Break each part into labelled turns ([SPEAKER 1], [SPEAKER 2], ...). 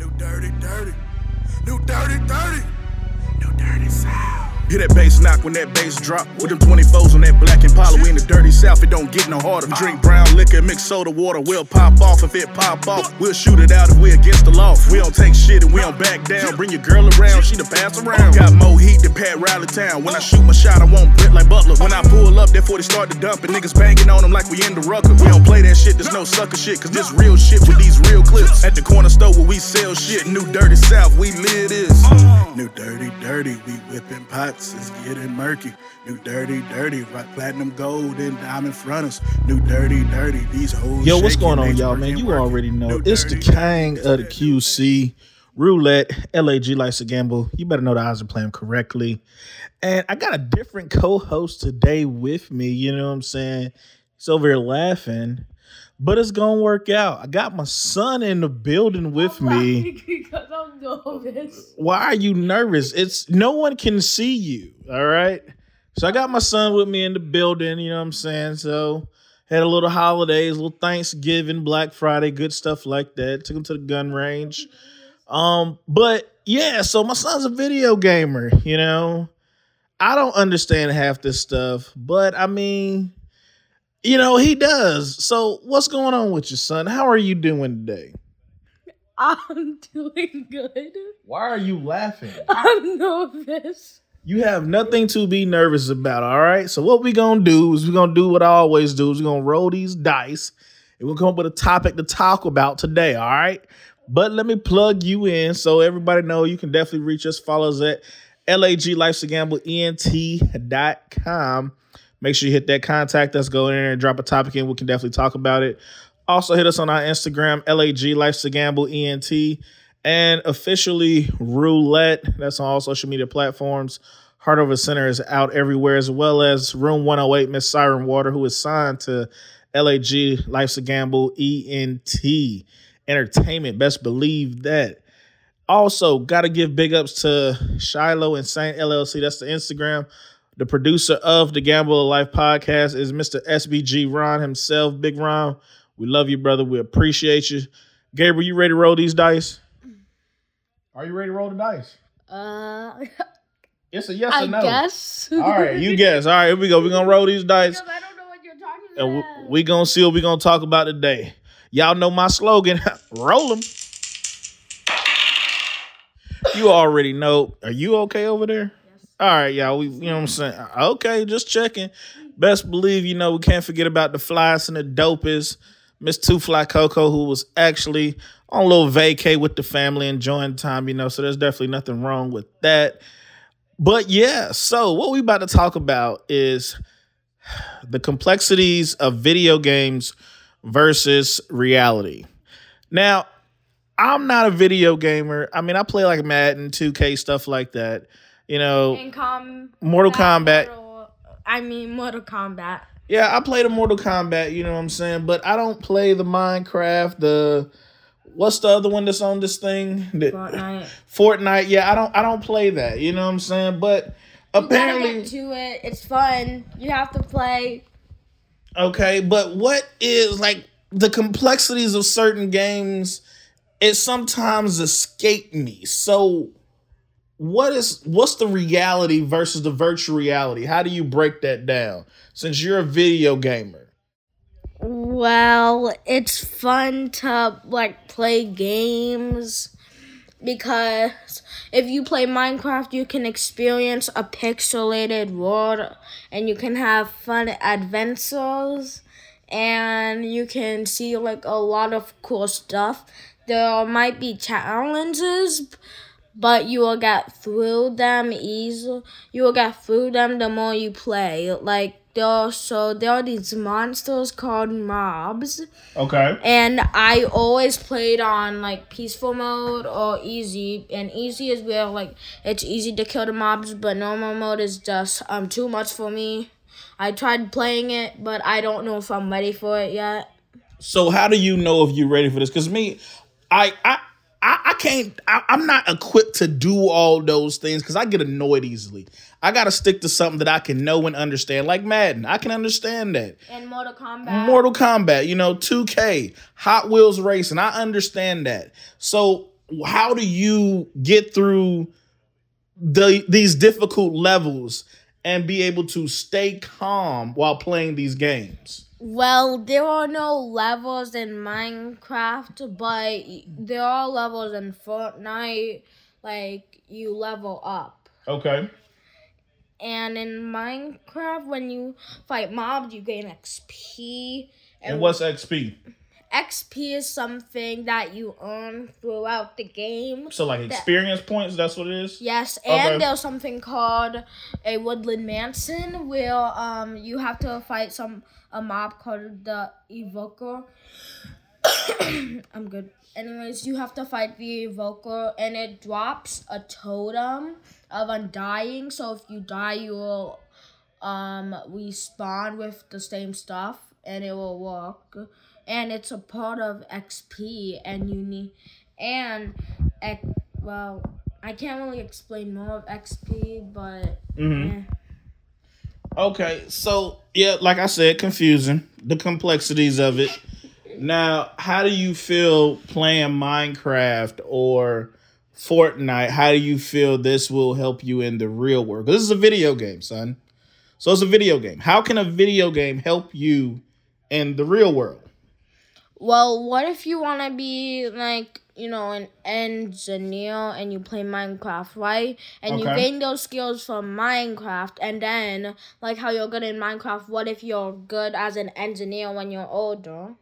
[SPEAKER 1] New dirty, dirty. New dirty, dirty. New dirty sound. Hear that bass knock when that bass drop. With them 24s on that black Impala, we in the dirty south, it don't get no harder. Drink brown liquor, mix soda water, we'll pop off if it pop off. We'll shoot it out if we against the law. We don't take shit and we don't back down. Bring your girl around, she the pass around. Got more heat than Pat Riley Town. When I shoot my shot, I won't Brit like Butler. When I pull up, therefore they start to dump and niggas banging on them like we in the rucker. We don't play that shit, there's no sucker shit, cause this real shit with these real clips. At the corner store where we sell shit, new dirty south, we live this. New dirty, dirty, we whipping pots, it's getting murky. New dirty, dirty, platinum gold and diamond fronters. New dirty, dirty, these hoes.
[SPEAKER 2] Yo, what's going on, y'all, man? You
[SPEAKER 1] working.
[SPEAKER 2] already know.
[SPEAKER 1] New
[SPEAKER 2] It's the king of the QC. Roulette, LAG Life's a Gamble. You better know the odds are playing correctly. And I got a different co-host today with me. You know what I'm saying? He's over here laughing, but it's gonna work out. I got my son in the building with me.
[SPEAKER 3] because I'm nervous.
[SPEAKER 2] Why are you nervous? It's no one can see you. All right. So I got my son with me in the building. You know what I'm saying? So had a little holidays, little Thanksgiving, Black Friday, good stuff like that. Took him to the gun range. Um, but yeah, so my son's a video gamer. You know, I don't understand half this stuff, but I mean, you know, he does. So what's going on with your son? How are you doing today?
[SPEAKER 3] I'm doing good.
[SPEAKER 2] Why are you laughing?
[SPEAKER 3] I'm nervous.
[SPEAKER 2] You have nothing to be nervous about, all right? So what we gonna do is we gonna do what I always do is we gonna roll these dice and we'll come up with a topic to talk about today, all right? But let me plug you in so everybody know you can definitely reach us. Follow us at LAG Life's a Gamble ENT.com. Make sure you hit that contact us, go in there and drop a topic in. We can definitely talk about it. Also hit us on our Instagram, LAG Life's a Gamble ENT and officially roulette. That's on all social media platforms. Heart over center is out everywhere as well as room 108 miss siren water who is signed to lag life's a gamble ent entertainment. Best believe that. Also got to give big ups to shiloh and saint llc that's the instagram the producer of the gamble of life podcast is mr sbg ron himself big ron we love you brother we appreciate you gabriel you ready to roll these dice are you ready to roll the dice?
[SPEAKER 3] Uh,
[SPEAKER 2] It's a yes
[SPEAKER 3] I
[SPEAKER 2] or no.
[SPEAKER 3] guess.
[SPEAKER 2] All right, you guess. All right, here we go. We're gonna roll these dice,
[SPEAKER 3] Because I don't know what you're talking
[SPEAKER 2] and
[SPEAKER 3] about.
[SPEAKER 2] we- we gonna see what we gonna talk about today. Y'all know my slogan: roll them. You already know. Are you okay over there? All right, y'all. We, you know what I'm saying? Okay, just checking. Best believe you know we can't forget about the flies and the dopest. Miss Two Fly Coco, who was actually on a little vacay with the family, enjoying time. You know, so there's definitely nothing wrong with that. But yeah, so what we about to talk about is the complexities of video games versus reality. Now, I'm not a video gamer. I mean, I play like Madden, 2K, stuff like that. You know,
[SPEAKER 3] com-
[SPEAKER 2] Mortal Kombat.
[SPEAKER 3] Mortal- I mean, Mortal Kombat.
[SPEAKER 2] Yeah, I play the Mortal Kombat, you know what I'm saying? But I don't play the Minecraft, the what's the other one that's on this thing?
[SPEAKER 3] Fortnite.
[SPEAKER 2] Fortnite. Yeah, I don't I don't play that, you know what I'm saying? But
[SPEAKER 3] You
[SPEAKER 2] apparently
[SPEAKER 3] to it. It's fun. You have to play.
[SPEAKER 2] Okay, but what is like the complexities of certain games? It sometimes escape me. So, what is what's the reality versus the virtual reality? How do you break that down? Since you're a video gamer,
[SPEAKER 3] Well, it's fun to like play games because if you play Minecraft, you can experience a pixelated world and you can have fun adventures and you can see like a lot of cool stuff. There might be challenges, but you will get through them easy. You will get through them the more you play. Like there are so there are these monsters called mobs,
[SPEAKER 2] okay,
[SPEAKER 3] and I always played on like peaceful mode or easy. And easy is where like it's easy to kill the mobs, but normal mode is just um too much for me. I tried playing it, but I don't know if I'm ready for it yet.
[SPEAKER 2] so how do you know if you're ready for this? Because me, I I. I, I can't. I, I'm not equipped to do all those things because I get annoyed easily. I got to stick to something that I can know and understand, like Madden. I can understand that.
[SPEAKER 3] And Mortal Kombat.
[SPEAKER 2] Mortal Kombat, you know, 2K, Hot Wheels Racing. I understand that. So how do you get through the these difficult levels and be able to stay calm while playing these games?
[SPEAKER 3] Well, there are no levels in Minecraft, but there are levels in Fortnite. Like you level up.
[SPEAKER 2] Okay.
[SPEAKER 3] And in Minecraft, when you fight mobs, you gain XP.
[SPEAKER 2] And, what's XP?
[SPEAKER 3] XP is something that you earn throughout the game.
[SPEAKER 2] So like experience that, points, that's what it is?
[SPEAKER 3] Yes, and okay. there's something called a woodland mansion where um you have to fight some a mob called the evoker. I'm good. Anyways, you have to fight the evoker and it drops a totem of undying. So if you die you will um respawn with the same stuff and it will work and it's a part of XP, and you need and well, I can't really explain more of XP, but. Mm-hmm. Eh.
[SPEAKER 2] Okay, so yeah, like I said, confusing the complexities of it. Now, how do you feel playing Minecraft or Fortnite? How do you feel this will help you in the real world? This is a video game, son. So it's a video game. How can a video game help you in the real world?
[SPEAKER 3] Well, what if you want to be like, you know, an engineer and you play Minecraft, right? And okay. you gain those skills from Minecraft, and then, like how you're good in Minecraft, what if you're good as an engineer when you're older?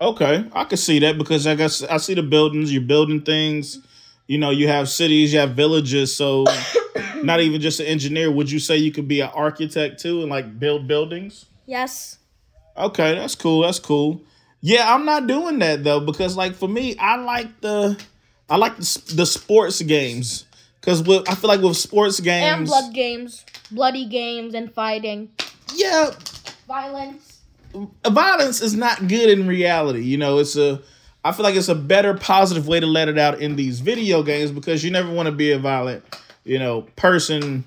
[SPEAKER 2] Okay, I can see that because I guess I see the buildings, you're building things. You know, you have cities, you have villages, so not even just an engineer. Would you say you could be an architect too and like build buildings?
[SPEAKER 3] Yes.
[SPEAKER 2] Okay, that's cool. That's cool. Yeah, I'm not doing that though because like for me, I like the I like the, the sports games because I feel like with sports games
[SPEAKER 3] and blood games, bloody games and fighting.
[SPEAKER 2] Yeah,
[SPEAKER 3] violence.
[SPEAKER 2] Violence is not good in reality. You know, it's a. I feel like it's a better positive way to let it out in these video games because you never want to be a violent, you know, person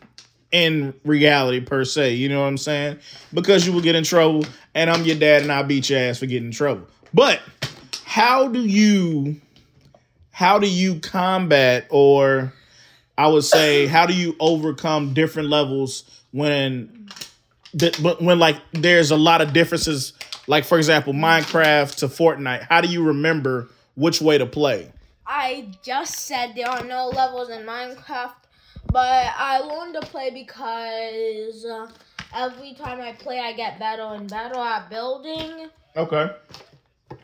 [SPEAKER 2] in reality per se. You know what I'm saying? Because you will get in trouble, and I'm your dad, and I'll beat your ass for getting in trouble. But how do you how do you combat or I would say how do you overcome different levels when but when like there's a lot of differences like for example Minecraft to Fortnite how do you remember which way to play
[SPEAKER 3] I just said there are no levels in Minecraft but I learned to play because uh, every time I play, I get better and better at building.
[SPEAKER 2] Okay.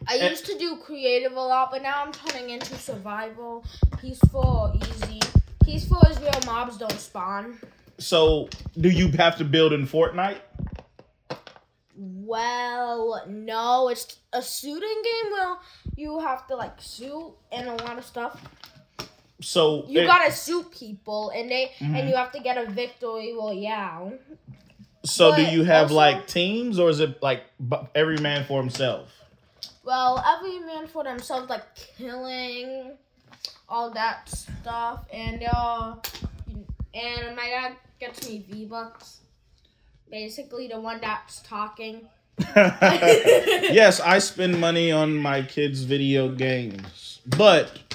[SPEAKER 3] I and used to do creative a lot, but now I'm turning into survival. Peaceful, easy. Peaceful is where mobs don't spawn.
[SPEAKER 2] So, do you have to build in Fortnite?
[SPEAKER 3] Well, no. It's a shooting game where you have to like shoot and a lot of stuff
[SPEAKER 2] so
[SPEAKER 3] you it, gotta shoot people and they mm-hmm. and you have to get a victory Well, yeah.
[SPEAKER 2] So but do you have also, like teams or is it like every man for himself?
[SPEAKER 3] Well, every man for themselves, like killing, all that stuff, and uh, and my dad gets me V bucks. Basically, the one that's talking.
[SPEAKER 2] yes, I spend money on my kids' video games, but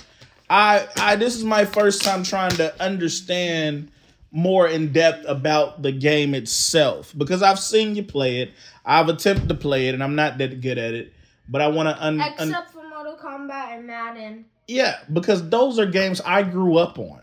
[SPEAKER 2] I I this is my first time trying to understand more in depth about the game itself because I've seen you play it. I've attempted to play it and I'm not that good at it. But I want to
[SPEAKER 3] un- except un- for Mortal Kombat and Madden.
[SPEAKER 2] Yeah, because those are games I grew up on.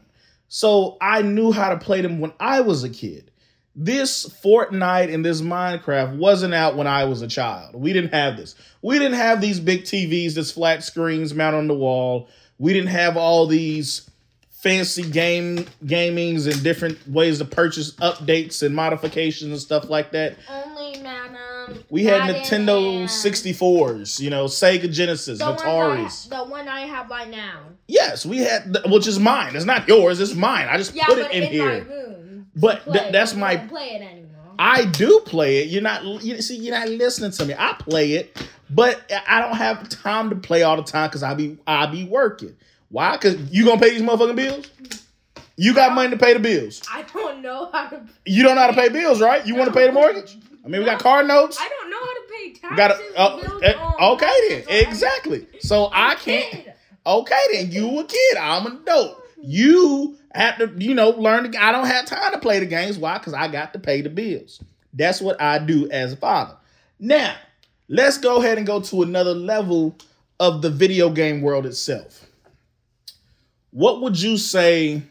[SPEAKER 2] So I knew how to play them when I was a kid. This Fortnite and this Minecraft wasn't out when I was a child. We didn't have this. We didn't have these big TVs, this flat screens mounted on the wall we didn't have all these fancy game gamings and different ways to purchase updates and modifications and stuff like that.
[SPEAKER 3] Only Madden.
[SPEAKER 2] We had Nintendo 64s, you know, Sega Genesis, the Ataris.
[SPEAKER 3] One I, the one I have right now.
[SPEAKER 2] Yes, we had, the, which is mine. It's not yours. It's mine. I just yeah, put it in, in here. but th- that's my.
[SPEAKER 3] Play it anymore.
[SPEAKER 2] I do play it. You're not. You see, you're not listening to me. I play it, but I don't have time to play all the time because I be I be working. Why? Because you gonna pay these motherfucking bills. You got money to pay the bills.
[SPEAKER 3] I don't know how to.
[SPEAKER 2] You don't know how to pay bills, right? You no. want to pay the mortgage? I mean, we got car notes.
[SPEAKER 3] I don't know how to pay taxes. Got
[SPEAKER 2] uh, uh, okay then, exactly. So I can't. Okay, then you a kid. I'm an adult. You have to, you know, learn. To, I don't have time to play the games. Why? Because I got to pay the bills. That's what I do as a father. Now, let's go ahead and go to another level of the video game world itself. What would you say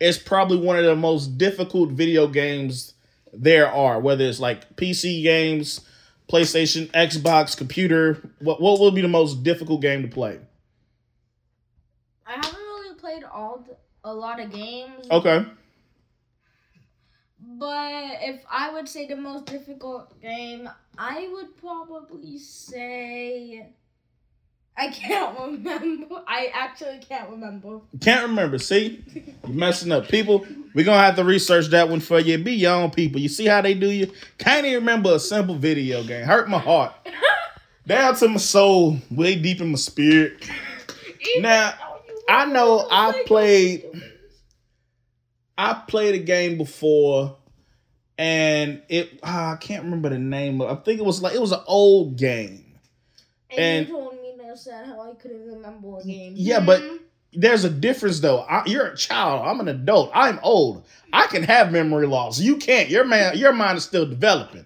[SPEAKER 2] is probably one of the most difficult video games there are? Whether it's like PC games, PlayStation, Xbox, computer. What what would be the most difficult game to play?
[SPEAKER 3] I haven't really played all the, a lot of games.
[SPEAKER 2] Okay.
[SPEAKER 3] But if I would say the most difficult game, I would probably say I can't remember. I actually can't remember.
[SPEAKER 2] Can't remember. See, you're messing up, people. We're gonna have to research that one for you. Be your own people. You see how they do you? Can't even remember a simple video game. Hurt my heart. Down to my soul, way deep in my spirit. Now, I know I played. I played a game before, and it ah, I can't remember the name of. I think it was like it was an old game.
[SPEAKER 3] And,
[SPEAKER 2] And-
[SPEAKER 3] you told me that said how I couldn't remember a game.
[SPEAKER 2] Yeah, but
[SPEAKER 3] Hmm.
[SPEAKER 2] there's a difference though. I, you're a child. I'm an adult. I'm old. I can have memory loss. You can't. Your man, your mind is still developing.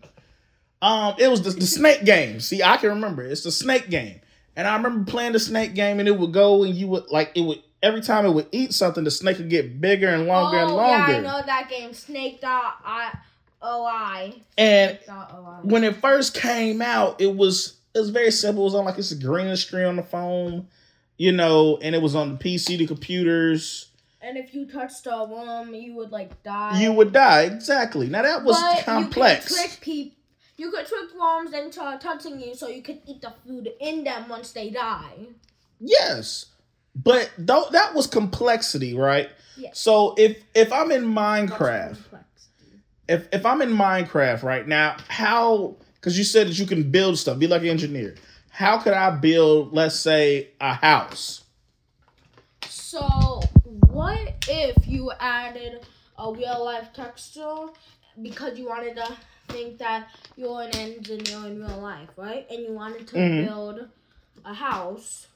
[SPEAKER 2] Um, it was the, the snake game. See, I can remember. It's the snake game, and I remember playing the snake game, and it would go, and you would like it would every time it would eat something, the snake would get bigger and longer
[SPEAKER 3] oh,
[SPEAKER 2] and longer.
[SPEAKER 3] Yeah, I know that game. Snake dot I O I.
[SPEAKER 2] And
[SPEAKER 3] O I.
[SPEAKER 2] when it first came out, it was it was very simple. It was on like it's a green screen on the phone, you know, and it was on the PC, the computers.
[SPEAKER 3] And if you touched a worm, you would like die.
[SPEAKER 2] You would die exactly. Now that was
[SPEAKER 3] But
[SPEAKER 2] complex.
[SPEAKER 3] You could trick people. You could trick worms into touching you, so you could eat the food in them once they die.
[SPEAKER 2] Yes, but though that was complexity, right?
[SPEAKER 3] Yes.
[SPEAKER 2] So if if I'm in Minecraft? If if I'm in Minecraft right now, how? Because you said that you can build stuff, be like an engineer. How could I build, let's say, a house?
[SPEAKER 3] So, what if you added a real life texture because you wanted to think that you're an engineer in real life, right? And you wanted to
[SPEAKER 2] Mhm.
[SPEAKER 3] build a house.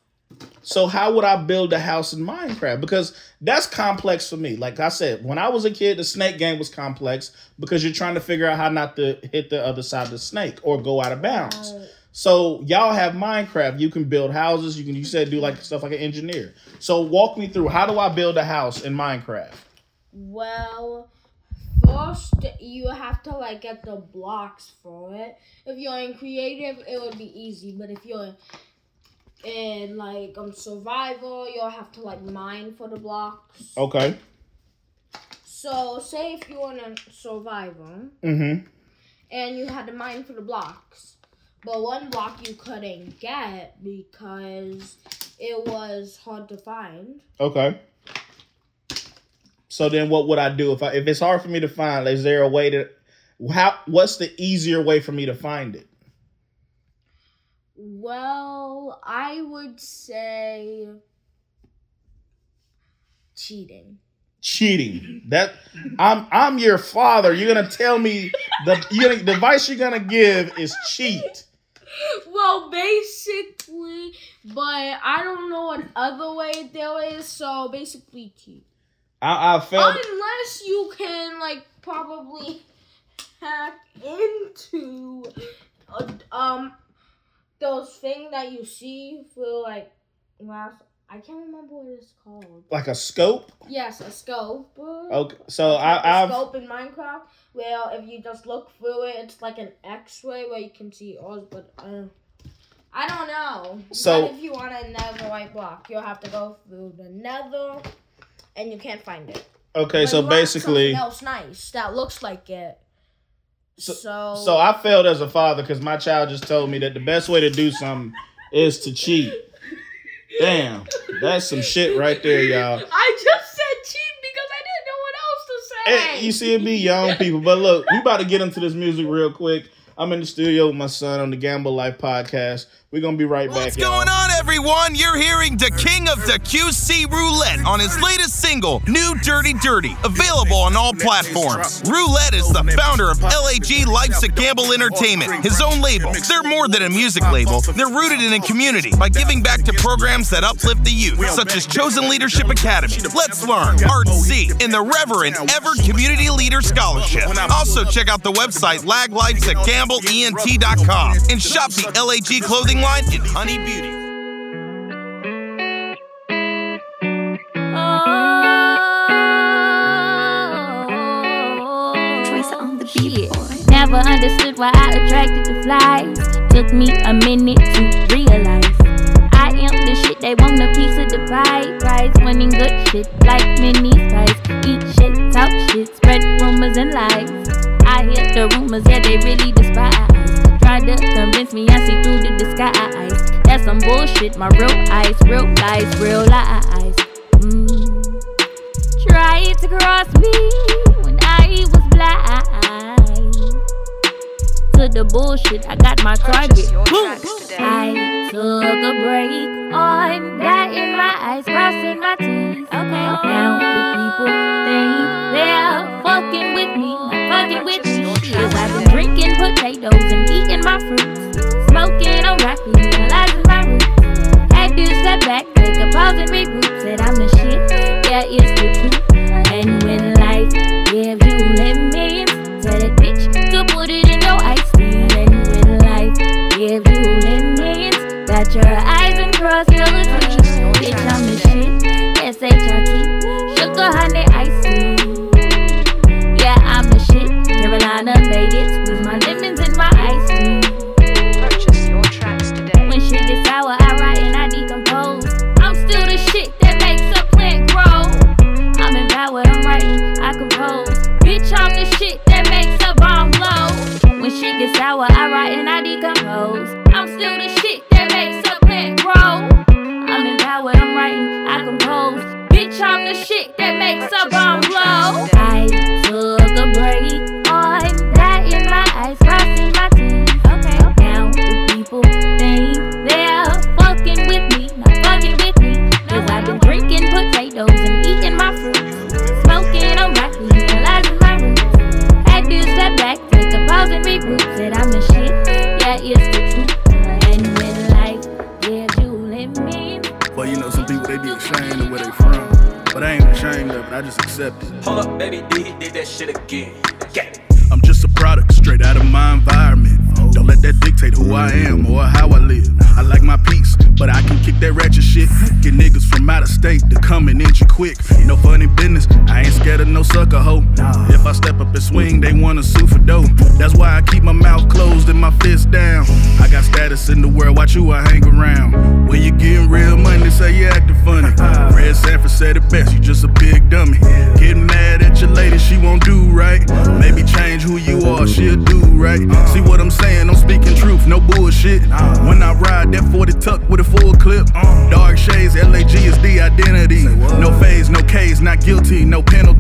[SPEAKER 2] So how would I build a house in Minecraft? Because that's complex for me. Like I said, when I was a kid, the snake game was complex because you're trying to figure out how not to hit the other side of the snake or go out of bounds. So y'all have Minecraft. You can build houses. You can you said do like stuff like an engineer. So walk me through how do I build a house in Minecraft?
[SPEAKER 3] well, first you have to like get the blocks for it. If you're in creative, it would be easy. But if you're in like um survival, you'll have to like mine for the blocks.
[SPEAKER 2] Okay.
[SPEAKER 3] So, say if you're in a survivor
[SPEAKER 2] Mm-hmm.
[SPEAKER 3] and you had to mine for the blocks, but one block you couldn't get because it was hard to find.
[SPEAKER 2] Okay. So then what would I do if I if it's hard for me to find, is there a way to how what's the easier way for me to find it?
[SPEAKER 3] Well, I would say cheating.
[SPEAKER 2] cheating. That I'm I'm your father. You're gonna tell me the you gonna, the advice you're gonna give is cheat.
[SPEAKER 3] Well, basically, but I don't know what other way there is, so basically cheat.
[SPEAKER 2] I, I felt
[SPEAKER 3] Unless you can like probably hack into uh, um those things that you see through like last I can't remember what it's called.
[SPEAKER 2] like a scope.
[SPEAKER 3] Yes, a scope.
[SPEAKER 2] Okay, so I, I've
[SPEAKER 3] scope in Minecraft. Well, if you just look through it, it's like an X-ray where you can see all. But uh, I don't know.
[SPEAKER 2] So-
[SPEAKER 3] but if you want a netherite block, you'll have to go through the Nether, and you can't find it.
[SPEAKER 2] okay.
[SPEAKER 3] But
[SPEAKER 2] So basically,
[SPEAKER 3] else nice that looks like it.
[SPEAKER 2] So-
[SPEAKER 3] So,
[SPEAKER 2] so I failed as a father because my child just told me that the best way to do something is to cheat. Damn, that's some shit right there, y'all.
[SPEAKER 3] I just said cheat because I didn't know what else to say.
[SPEAKER 2] Hey, you see, it be young people, but look, we about to get into this music real quick. I'm in the studio with my son on the Gamble Life podcast. We're gonna be right back.
[SPEAKER 1] What's
[SPEAKER 2] y'all.
[SPEAKER 1] going on,
[SPEAKER 4] everyone, you're hearing the king of the QC Roulette on his latest single, New Dirty Dirty, available on all platforms. Roulette is the founder of LAG Life's a Gamble Entertainment, his own label. They're more than a music label, they're rooted in a community by giving back to programs that uplift the youth, such as Chosen Leadership Academy, Let's Learn, Art C, and the Reverend Everett Community Leader Scholarship. Also, check out the website laglifesatgambleent.com and shop the LAG clothing line in Honey Beauty. Oh.
[SPEAKER 5] Never understood why I attracted the flies. Took me a minute to realize. I am the shit they want a piece of the pie. Prize winning good shit like mini spice. Eat shit, talk shit, spread rumors and lies. I hear the rumors, yeah, they really despise. Try to convince me I see through the disguise. That's some bullshit, my real eyes, real guys, real lies. Mm. Try to cross me when I was blind to the bullshit. I got my target. I took a break on that in my eyes, crossing my teeth. Okay. Now the people think they're fucking with me, fucking with me. Cause drinking potatoes and eating my fruits, smoking on rocky, realizing my roots. Had to step back, take a pause and regroup. Said I'm the shit, yeah, it's the truth. And when life gives you lemons, tell that bitch to put it in your ice cream. And when life gives you lemons, got your eyes and cross your teeth. Bitch, I'm the shit, S-H-I-T, sugar, honey, ice cream. Yeah, I'm the shit, Carolina made it,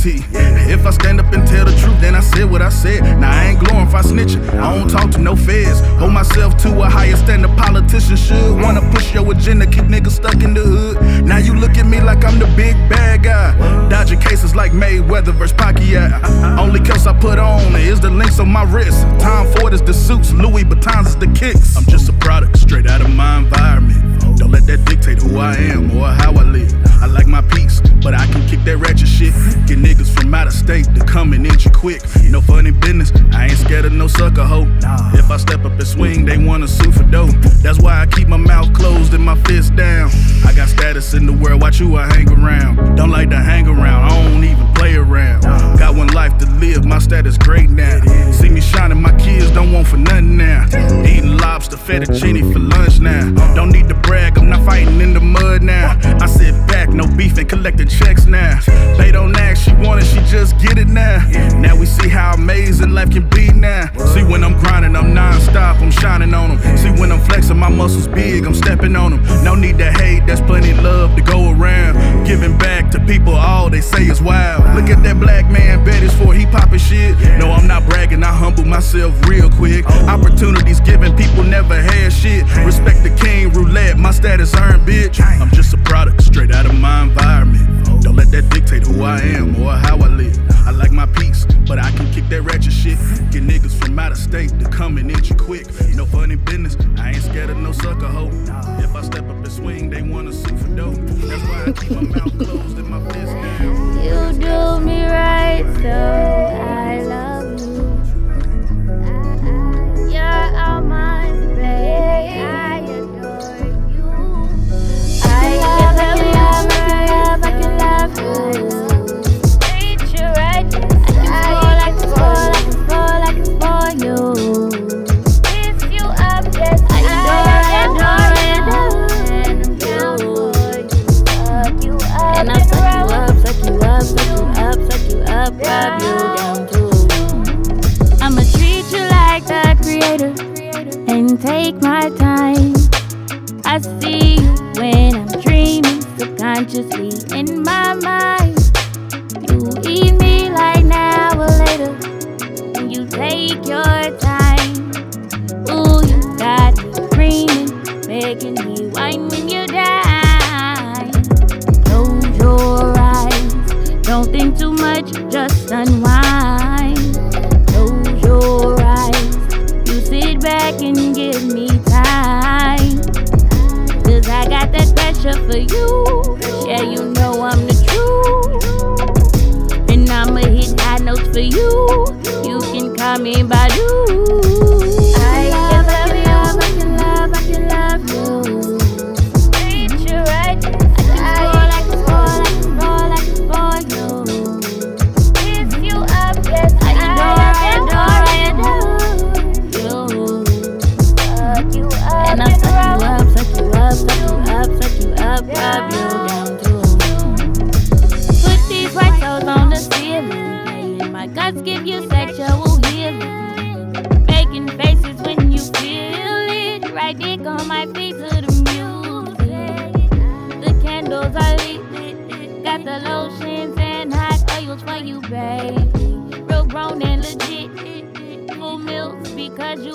[SPEAKER 1] If I stand up and tell the truth, then I said what I said. Now I ain't glorify snitching, I don't talk to no feds. Hold myself to a higher standard, politicians should. Wanna push your agenda, keep niggas stuck in the hood. Now you look at me like I'm the big bad guy. Dodging cases like Mayweather versus Pacquiao. Only curse I put on is the links on my wrist. Tom Ford is the suits, Louis Vuittons is the kicks. I'm just a product straight out of my environment. Don't let that dictate who I am or how I live. I like my peace, but I can kick that ratchet shit. Get niggas from out of state to come and inch you quick. No funny business, I ain't scared of no sucker hoe. If I step up and swing, they wanna sue for dough. That's why I keep my mouth closed and my fist down. I got status in the world, watch who I hang around. Don't like to hang around, I don't even play around. Got one life to live, my status great now. See me shining, my kids don't want for nothing now. Eating lobster, fettuccine for lunch now. Don't need to I'm not fighting in the mud now. I sit back, no beef and collecting checks now. They don't ask, she want it, she just get it now. Now we see how amazing life can be now. See when I'm grinding, I'm non-stop, I'm shining on them. See when I'm flexing, my muscles big, I'm stepping on them. No need to hate, there's plenty love to go around. Giving back to people all they say is wild. Look at that black man, bet it's for he poppin' shit. No, I'm not bragging, I humble myself real quick. Opportunities given, people never had shit. Respect the king, roulette, my status earned, bitch. I'm just a product straight out of my environment. Oh. Don't let that dictate who I am or how I live. I like my peace, but I can kick that ratchet shit. Get niggas from out of state to come and inch you quick. No funny business, I ain't scared of no sucker hoe. If I step up and swing, they wanna sue for dope. That's why I keep my mouth closed and my fist down.
[SPEAKER 5] You do me right, so I love you. You're all mine, baby. Take my time. I see subconsciously in my mind. You eat me like now or later, and you take your time. Ooh, you got me screaming, making me whine when you die. Close your eyes, don't think too much, just unwind. Close your eyes, you sit back and give me time. Cause I got that pressure for you. Yeah, you know I'm the truth. And I'ma hit high notes for you. You can call me Badu.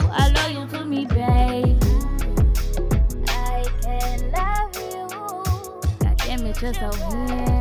[SPEAKER 5] Because you are to me, baby. I can love you. God damn it, you're so.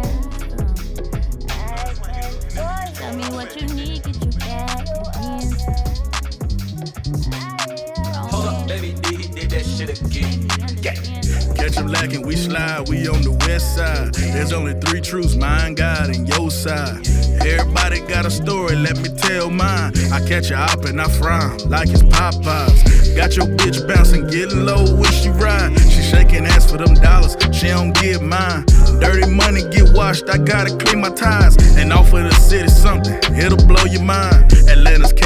[SPEAKER 1] Lacking, we slide, we on the west side. There's only three truths, mine, God, and your side. Everybody got a story, let me tell mine. I catch her up and I frown like it's Popeyes. Got your bitch bouncing, getting low when she ride. She shaking ass for them dollars, she don't get mine. Dirty money get washed, I gotta clean my ties. And offer the city something, it'll blow your mind.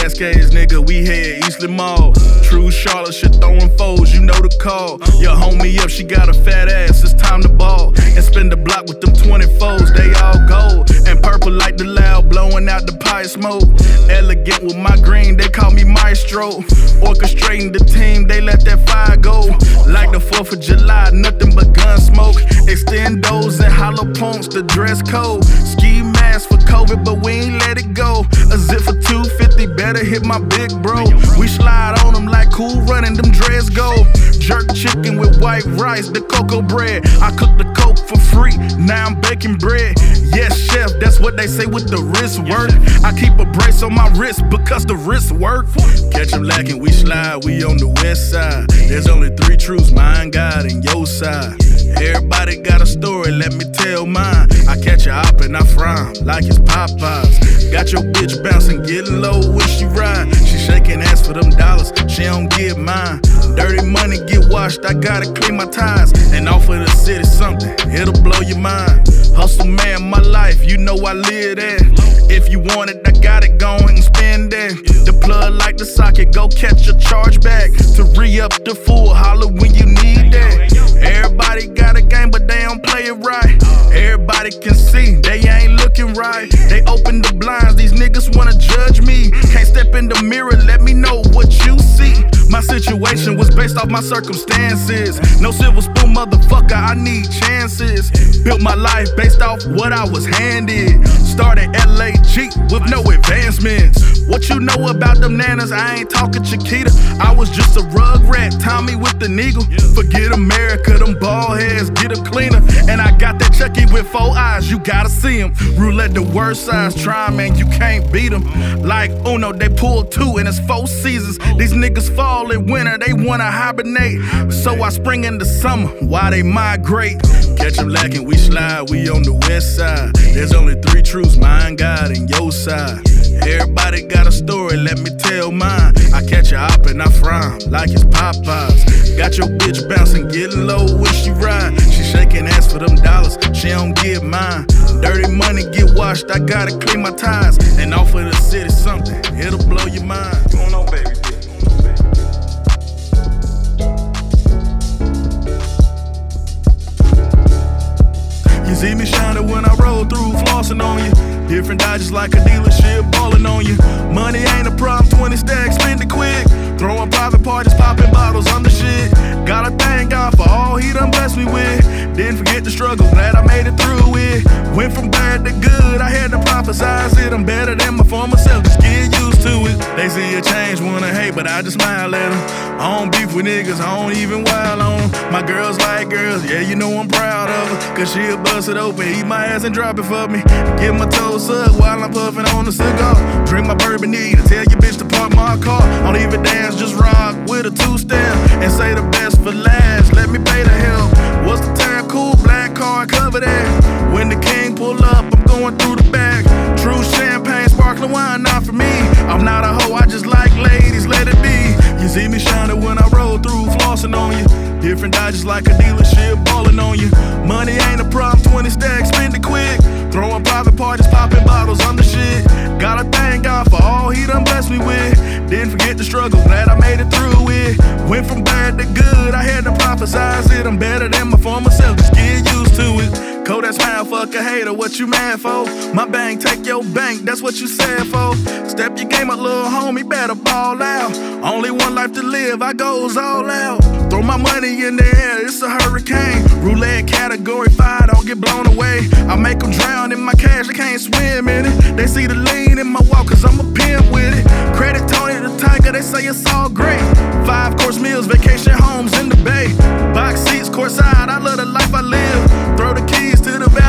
[SPEAKER 1] Cascades, nigga, we head Eastland Mall. True Charlotte, shit throwing foes, you know the call. Your homie up, she got a fat ass, it's time to ball. And spin the block with them 24s, they all gold. And purple like the loud, blowing out the pipe smoke. Elegant with my green, they call me Maestro. Orchestrating the team, they let that fire go. Like the 4th of July, nothing but gun smoke. Extendos and hollow pumps, the dress code. Ski COVID, but we ain't let it go. A zip for 250, better hit my big bro. We slide on them like cool running, them dreads go. Jerk chicken with white rice, the cocoa bread. I cook the coke for free, now I'm baking bread. Yes, chef, that's what they say with the wrist work. I keep a brace on my wrist because the wrist work. Catch Catch 'em lacking, we slide, we on the west side. There's only three truths, mine, God, and your side. Everybody got a story, let me tell mine. I catch her up and I frown like it's Popeyes. Got your bitch bouncing, getting low when she ride. She shaking ass for them dollars, she don't get mine. Dirty money get washed, I gotta clean my ties. And offer the city something, it'll blow your mind. Hustle man, my life, you know I live that. If you want it, I got it, go and spend that. The plug like the socket, go catch a charge back. To re up the full holler when you need that. Everybody got a game, but they don't play it right. Everybody can see they right. They open the blinds, these niggas wanna judge me. Can't step in the mirror, let me know. My situation was based off my circumstances. No silver spoon, motherfucker, I need chances. Built my life based off what I was handed. Started LAG with no advancements. What you know about them nanas? I ain't talking Chiquita. I was just a rug rat, Tommy with the needle. Forget America, them ball heads, get a cleaner. And I got that Chucky with four eyes, you gotta see him. Roulette the worst size, try man, you can't beat him. Like Uno, they pull two and it's four seasons. These niggas fall in winter, they wanna hibernate. So I spring into summer, why they migrate? Catch them lacking, we slide, we on the west side. There's only three truths, mine, God, and your side. Everybody got a story, let me tell mine. I catch her up and I frown like it's Popeyes. Got your bitch bouncing, getting low when she ride. She shaking ass for them dollars, she don't get mine. Dirty money get washed, I gotta clean my ties. And offer the city something, it'll blow your mind.
[SPEAKER 6] You don't know, baby.
[SPEAKER 1] See me shining when I roll through, flossing on you. Different dodges like a dealership, balling on you. Money ain't a problem, 20 stacks, spend it quick. Throwing private parties, popping bottles on the shit. Gotta thank God for all he done blessed me with. Didn't forget the struggle, glad I made it through it. Went from bad to good, I had to prophesize it. I'm better than my former self, just get used to it. They see a change, wanna hate, but I just smile at them. I don't beef with niggas, I don't even wild on 'em. My girls like girls, yeah, you know I'm proud of her. Cause she a bust it open, eat my ass and drop it for me. Get my toes sucked while I'm puffing on the cigar. Drink my bourbon neat and tell your bitch to park my car. Don't even dance, just rock with a two step and say the best for last. Let me pay the help. What's the time? Cool black car, cover that. When the king pull up, I'm going through the back. True champagne, sparkling wine, not for me. I'm not a hoe, I just like ladies, let it be. You see me shining when I roll through, flossing on you. Different dodges like a dealership, balling on you. Money ain't a problem, 20 stacks, spend it quick. Throwing private parties, popping bottles on the shit. Gotta thank God for all he done blessed me with. Didn't forget the struggle, glad I made it through it. Went from bad to good, I had to prophesize it. I'm better than my former self, just get used to it. Hater, what you mad for? My bank, take your bank, that's what you said for. Step your game up, little homie, better ball out. Only one life to live, I goes all out. Throw my money in the air, it's a hurricane. Roulette category five, don't get blown away. I make them drown in my cash, they can't swim in it. They see the lean in my walk, cause I'm a pimp with it. Credit Tony the Tiger, they say it's all great. Five course meals, vacation homes in the bay. Box seats, courtside, I love the life I live. Throw the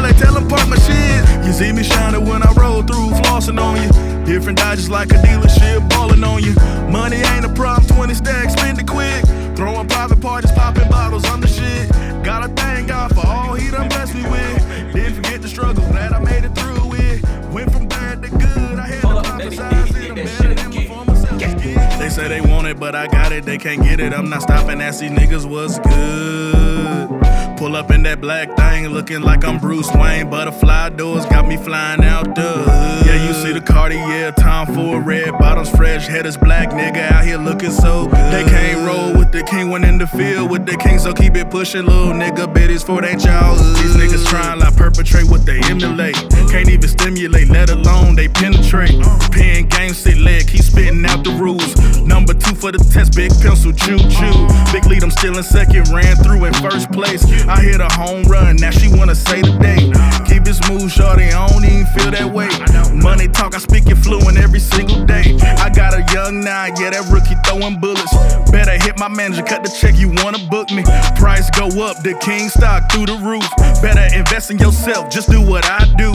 [SPEAKER 1] to the tell them park my shit. You see me shining when I roll through, flossing on you. Different dodges like a dealership, balling on you. Money ain't a problem, 20 stacks, spend it quick. Throwing private parties, popping bottles on the shit. Gotta thank God for all he done blessed me with. Didn't forget the struggle, glad I made it through it. Went from bad to good, I had to
[SPEAKER 6] Hold up, baby,
[SPEAKER 1] prophesize it. I'm better than my former self. just get used They say they want it, but I got it. They can't get it. I'm not stopping. Ask these niggas what's good. Pull up in that black thing, looking like I'm Bruce Wayne. Butterfly doors got me flying out the hood. Yeah, you see the Cartier, time for red bottoms, fresh head is black nigga out here looking so good. They can't roll with the king when in the field with the king, so keep it pushing, little nigga. Bitties for they childhood. These niggas trying like perpetrate what they emulate. Can't even stimulate, let alone they penetrate. Pen game, sit leg, keep spitting out the rules. Number two for the test, big pencil, choo choo. Big lead, I'm still in second, ran through in first place. Hit a home run, now she wanna say the date. Keep it smooth, shorty, I don't even feel that way. Money talk, I speak it fluent every single day. I got a young nine, yeah, that rookie throwing bullets. Better hit my manager, cut the check, you wanna book me. Price go up, the king stock through the roof. Better invest in yourself, just do what I do.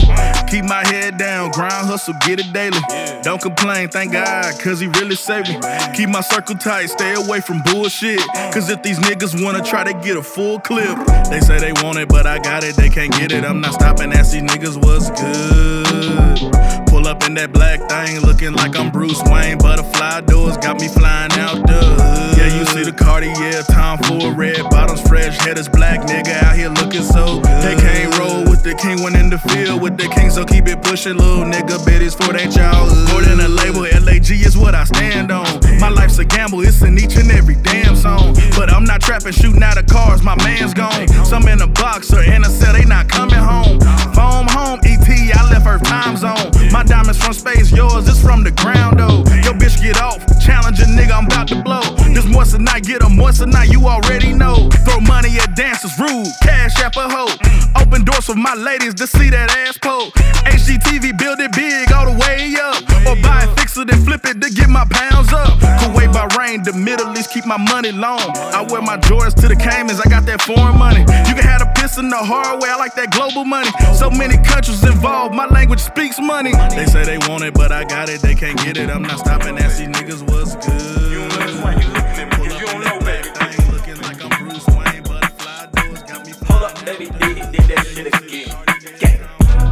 [SPEAKER 1] Keep my head down, grind, hustle, get it daily. Don't complain, thank God, cause he really saved me. Keep my circle tight, stay away from bullshit. Cause if these niggas wanna try to get a full clip, they say they want it, but I got it, they can't get it. I'm not stopping, ask these niggas what's good. Pull up in that black thing, looking like I'm Bruce Wayne. Butterfly doors got me flying out the hood. Yeah, you see the Cartier, time for a red bottoms, fresh head is black, nigga out here looking so good. They can't roll with the king when in the field with the king, so keep it pushing, little nigga. Bitties for that childhood. More than a label, LAG is what I stand on. My life's a gamble, it's in each and every damn song. But I'm not trapping, shooting out of cars, my man's gone. Some in a box or in a cell, they not coming home. Phone home, ET, I left Earth time zone. My diamonds from space, yours is from the ground though. Yo, bitch, get off. Challenge a nigga, I'm about to blow. This once a night, get a night, you already know. Throw money at dances, rude, cash app a hoe. Open doors for my ladies to see that ass pole. HGTV build it big all the way up. Or buy it, fix it, and flip it to get my pounds up. Kuwait, Bahrain, the Middle East keep my money long. I wear my Jordans to the Caymans, I got that foreign money. You can have the piss in the hard way, I like that global money. So many countries involved, my language speaks money. They say they want it, but I got it, they can't get it. I'm not stopping, ask these niggas what's good.
[SPEAKER 6] You don't know why you looking at me, you don't know, baby.
[SPEAKER 1] Thing looking like I'm Bruce Wayne, butterfly doors got me
[SPEAKER 6] Hold up, baby,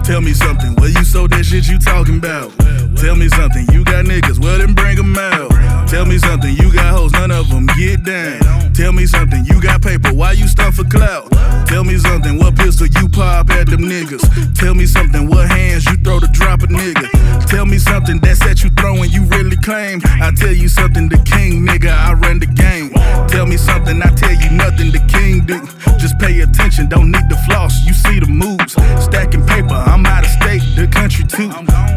[SPEAKER 1] Tell me something, where you sold that shit you talking about? Tell me something, you got niggas, well then bring 'em out. Tell me something, you got hoes, none of 'em get down. Tell me something, you got paper, why you stunt for clout? Tell me something, what pistol you pop at them niggas? Tell me something, what hands you throw to drop a nigga? Tell me something, that set you throwing, you really claim. I tell you something, the king nigga, I run the game. Tell me something, I tell you nothing, the king do. Just pay attention, don't need the floss, you see the moves. Stacking paper, I'm out of state, the country too.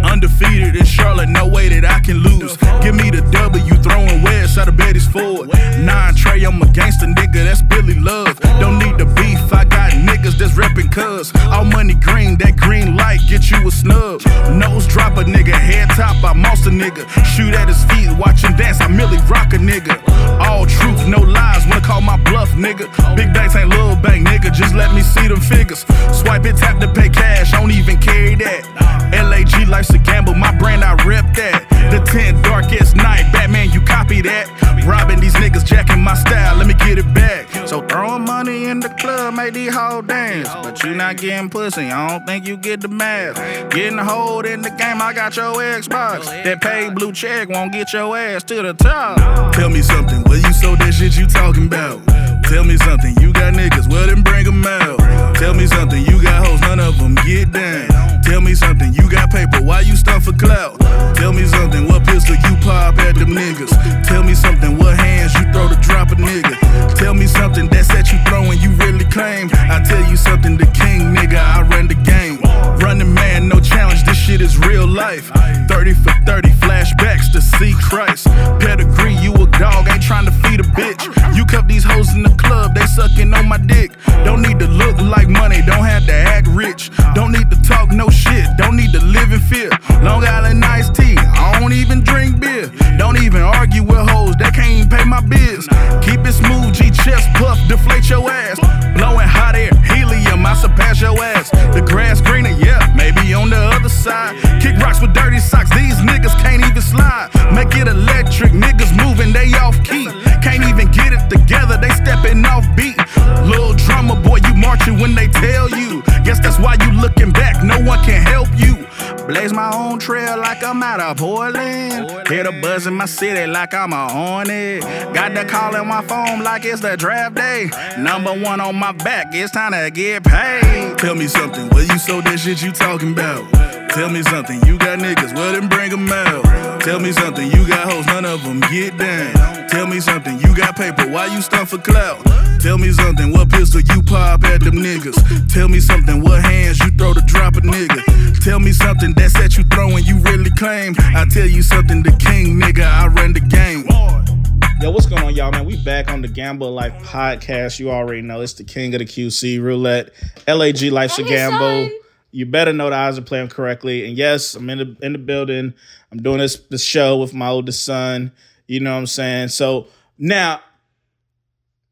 [SPEAKER 1] Undefeated in Charlotte, no way that I can lose. Give me the W, throwing west out of Betty's Ford. Nine Trey, I'm a gangster nigga, that's Billy Love. Don't need the beef, I got niggas that's reppin' cuz. All money green, that green light get you a snub. Nose drop a nigga, head top, I moss a nigga. Shoot at his feet, watch him dance, I merely rock a nigga. All truth, no lies, wanna call my bluff, nigga. Big banks ain't little bank, nigga, just let me see them figures. Swipe it, tap to pay cash, I don't even carry that. LAG life's a gamble, my brand, I rep that. The 10th darkest night, Batman, you copy that. Robbing these niggas, jacking my style, let me get it back. So throwing money in the club, make these whole dance. But you not getting pussy, I don't think you get the math. Getting a hold in the game, I got your Xbox. That paid blue check won't get your ass to the top. Tell me something, where you sold that shit you talking about? Tell me something, you got niggas, well then bring 'em out. Tell me something, you got hoes, none of them get down. Tell me something, you got paper, why you stunt for clout? Tell me something, what pistol you pop at them niggas? Tell me something, what hands you throw to drop a nigga? Tell me something, that set you throwing, you really claim. I tell you something, the king nigga, I run the game. Running man, no challenge, this shit is real life. 30 for 30, flashbacks to see Christ. Pedigree, you a dog, ain't trying to feed a bitch. You cuff these hoes in the club, they sucking on my dick. Don't need to look like money, don't have to act rich. Don't need to talk no shit, don't need to live in fear. Long Island iced tea, I don't even drink beer. Don't even argue with hoes they can't even pay my bills. Keep it smooth, G chest puff, deflate your ass. Blowing hot air, helium, I surpass your ass. The grass greener, yeah, maybe on the other side. Kick rocks with dirty socks, these niggas can't even slide. Make it electric, niggas moving, they off key. Can't even get it together, they stepping off beat. Little drummer boy, you marching when they tell you. Guess that's why you looking back, no one can help you. Blaze my own trail like I'm out of Portland. Hear the buzz in my city like I'm a hornet. Got the call in my phone like it's the draft day. Number one on my back, it's time to get paid. Tell me something, where you sold that shit you talking about? Tell me something, you got niggas, well then bring 'em out. Tell me something, you got hoes, none of 'em get down. Tell me something, you got paper, why you stunt for clout? Tell me something, what pistol you pop at them niggas? Tell me something, what hands you throw to drop a nigga? Tell me something, that set you throwing, you really claim. I tell you something, the king nigga, I run the game.
[SPEAKER 2] Yo, what's going on, y'all, man? We back on the Gamble Life podcast. You already know it's the king of the QC roulette. LAG Life's a Gamble. You better know the odds are playing correctly. And yes, I'm in the in the building. I'm doing this this show with my oldest son. You know what I'm saying? So now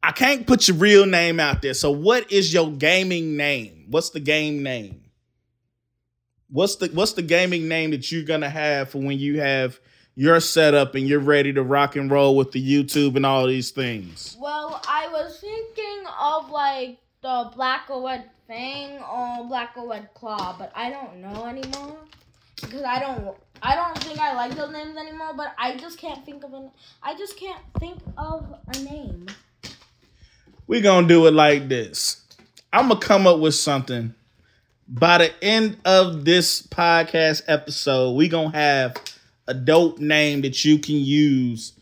[SPEAKER 2] I can't put your real name out there. So what is your gaming name? What's the game name? What's the what's the gaming name that you're gonna have for when you have your setup and you're ready to rock and roll with the YouTube and all these things?
[SPEAKER 3] Well, I was thinking of like the black or red thing or black or red claw, but I don't know anymore because I don't. I don't think I like those names anymore. But I just can't think of an. I just can't think of a name.
[SPEAKER 2] We're gonna do it like this. I'm gonna come up with something. By the end of this podcast episode, we gonna have a dope name that you can use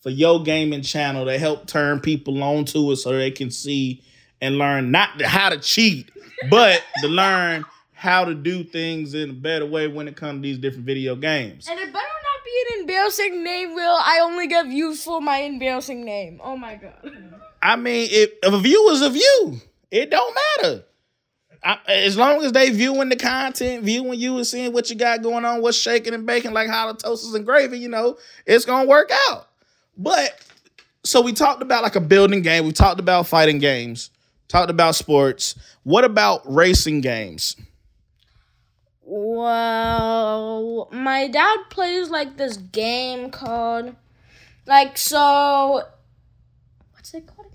[SPEAKER 2] for your gaming channel to help turn people on to it so they can see and learn not how to cheat, but to learn how to do things in a better way when it comes to these different video games.
[SPEAKER 3] And it better not be an embarrassing name, Will. I only get views for my embarrassing name. Oh my god.
[SPEAKER 2] I mean, if, if a view is a view, it don't matter. I, as long as they viewing the content, viewing you and seeing what you got going on, what's shaking and baking like halitosis and gravy, you know, it's gonna work out. But so we talked about like a building game, we talked about fighting games, talked about sports. What about racing games?
[SPEAKER 3] Well, my dad plays like this game called, like, so. What's it called?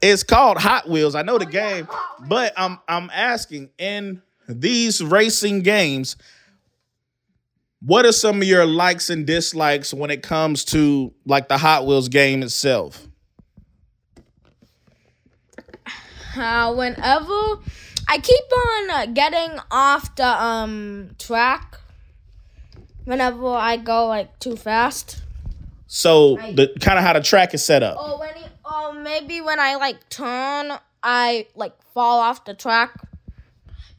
[SPEAKER 2] It's called Hot Wheels. I know the game, but I'm I'm asking in these racing games, what are some of your likes and dislikes when it comes to like the Hot Wheels game itself?
[SPEAKER 3] Uh, whenever I keep on uh, getting off the um track, whenever I go like too fast.
[SPEAKER 2] So the kind of how the track is set up.
[SPEAKER 3] Or when, he, or maybe when I like turn, I like fall off the track.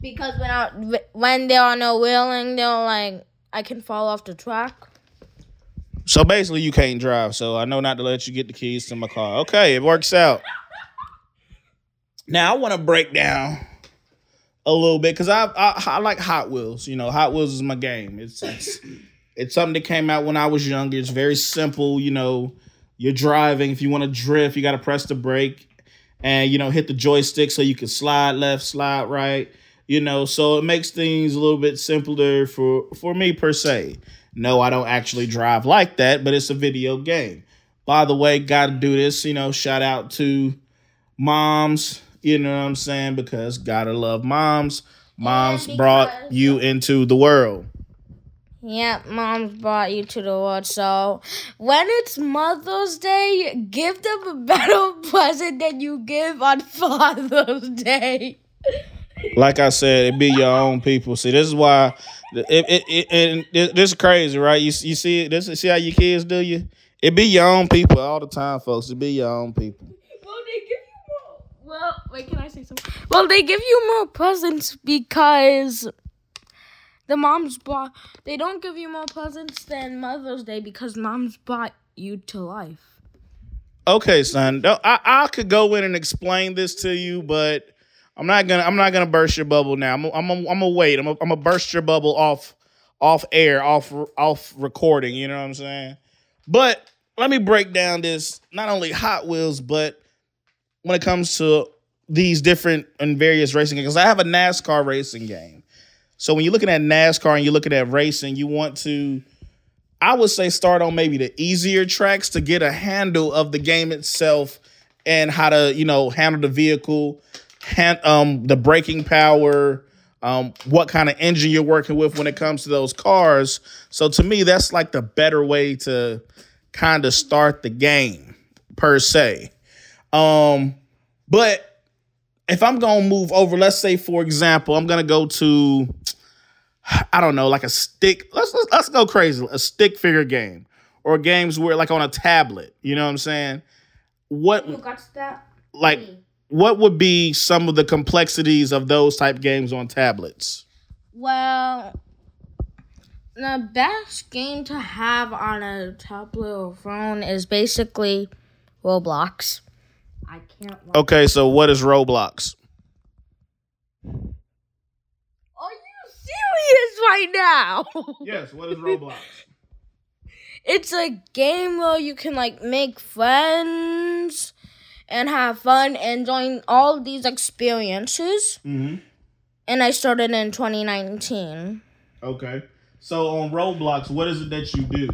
[SPEAKER 3] Because when I, when there are no wheeling, they're like I can fall off the track.
[SPEAKER 2] So basically, you can't drive. So I know not to let you get the keys to my car. Okay, it works out. Now I want to break down a little bit because I, I I like Hot Wheels. You know, Hot Wheels is my game. It's it's it's something that came out when I was younger. It's very simple. You know, you're driving. If you want to drift, you got to press the brake and you know hit the joystick so you can slide left, slide right. You know, so it makes things a little bit simpler for for me per se. No, I don't actually drive like that, but it's a video game. By the way, got to do this. You know, shout out to moms. You know what I'm saying? Because gotta love moms. Moms
[SPEAKER 3] And
[SPEAKER 2] brought you into the world.
[SPEAKER 3] Yeah, mom's brought you to the world. So when it's Mother's Day, give them a better present than you give on Father's Day.
[SPEAKER 2] like I said, it be your own people. See, this is why it it, it and this this is crazy, right? You you see this see how your kids do you. It be your own people all the time, folks. It be your own people.
[SPEAKER 3] Well, they give you more. Well, wait, can I say something? Well, they give you more presents because the moms bought. They don't give you more presents than Mother's Day because moms brought you to life.
[SPEAKER 2] Okay, son. I I could go in and explain this to you, but I'm not gonna I'm not gonna burst your bubble now. I'm I'm I'm gonna wait. I'm gonna, I'm gonna burst your bubble off off air, off off recording. You know what I'm saying? But let me break down this not only Hot Wheels, but when it comes to these different and various racing games. I have a NASCAR racing game. So when you're looking at NASCAR and you're looking at racing, you want to I would say start on maybe the easier tracks to get a handle of the game itself and how to, you know, handle the vehicle, hand, um, the braking power, um, what kind of engine you're working with when it comes to those cars. So to me, that's like the better way to kind of start the game per se. Um, but if I'm gonna move over, let's say for example, I'm gonna go to I don't know, like a stick. Let's let's, let's go crazy. A stick figure game or games where like on a tablet. You know what I'm saying? What
[SPEAKER 3] got that?
[SPEAKER 2] like what would be some of the complexities of those type games on tablets?
[SPEAKER 3] Well, the best game to have on a tablet or phone is basically Roblox. I can't.
[SPEAKER 2] Okay, so what is Roblox?
[SPEAKER 3] Are you serious right now?
[SPEAKER 2] Yes, what is Roblox?
[SPEAKER 3] it's a game where you can like make friends and have fun and join all these experiences.
[SPEAKER 2] mm-hmm.
[SPEAKER 3] And I started in 2019.
[SPEAKER 2] Okay. So on Roblox, what is it that you do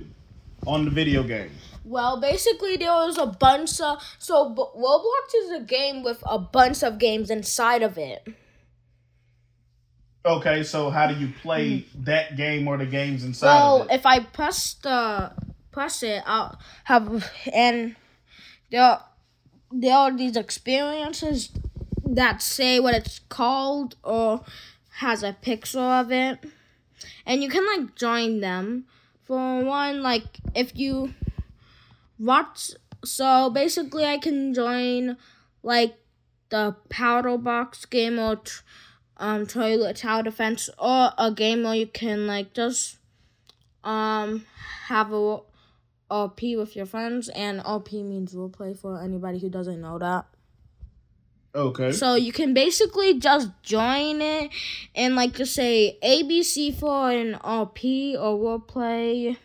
[SPEAKER 2] on the video game?
[SPEAKER 3] Well, basically, there was a bunch of. So, Roblox is a game with a bunch of games inside of it.
[SPEAKER 2] Okay, so how do you play hmm. that game or the games inside
[SPEAKER 3] Well,
[SPEAKER 2] of it?
[SPEAKER 3] if I press the press it, I'll have and there there are these experiences that say what it's called or has a picture of it, and you can like join them. For one, like if you watch, so basically, I can join like the powder box game or. Um, toilet tower defense or a game where you can like just um have a RP with your friends, and RP means role play for anybody who doesn't know that.
[SPEAKER 2] Okay.
[SPEAKER 3] So you can basically just join it and like just say ABC for an RP or role play,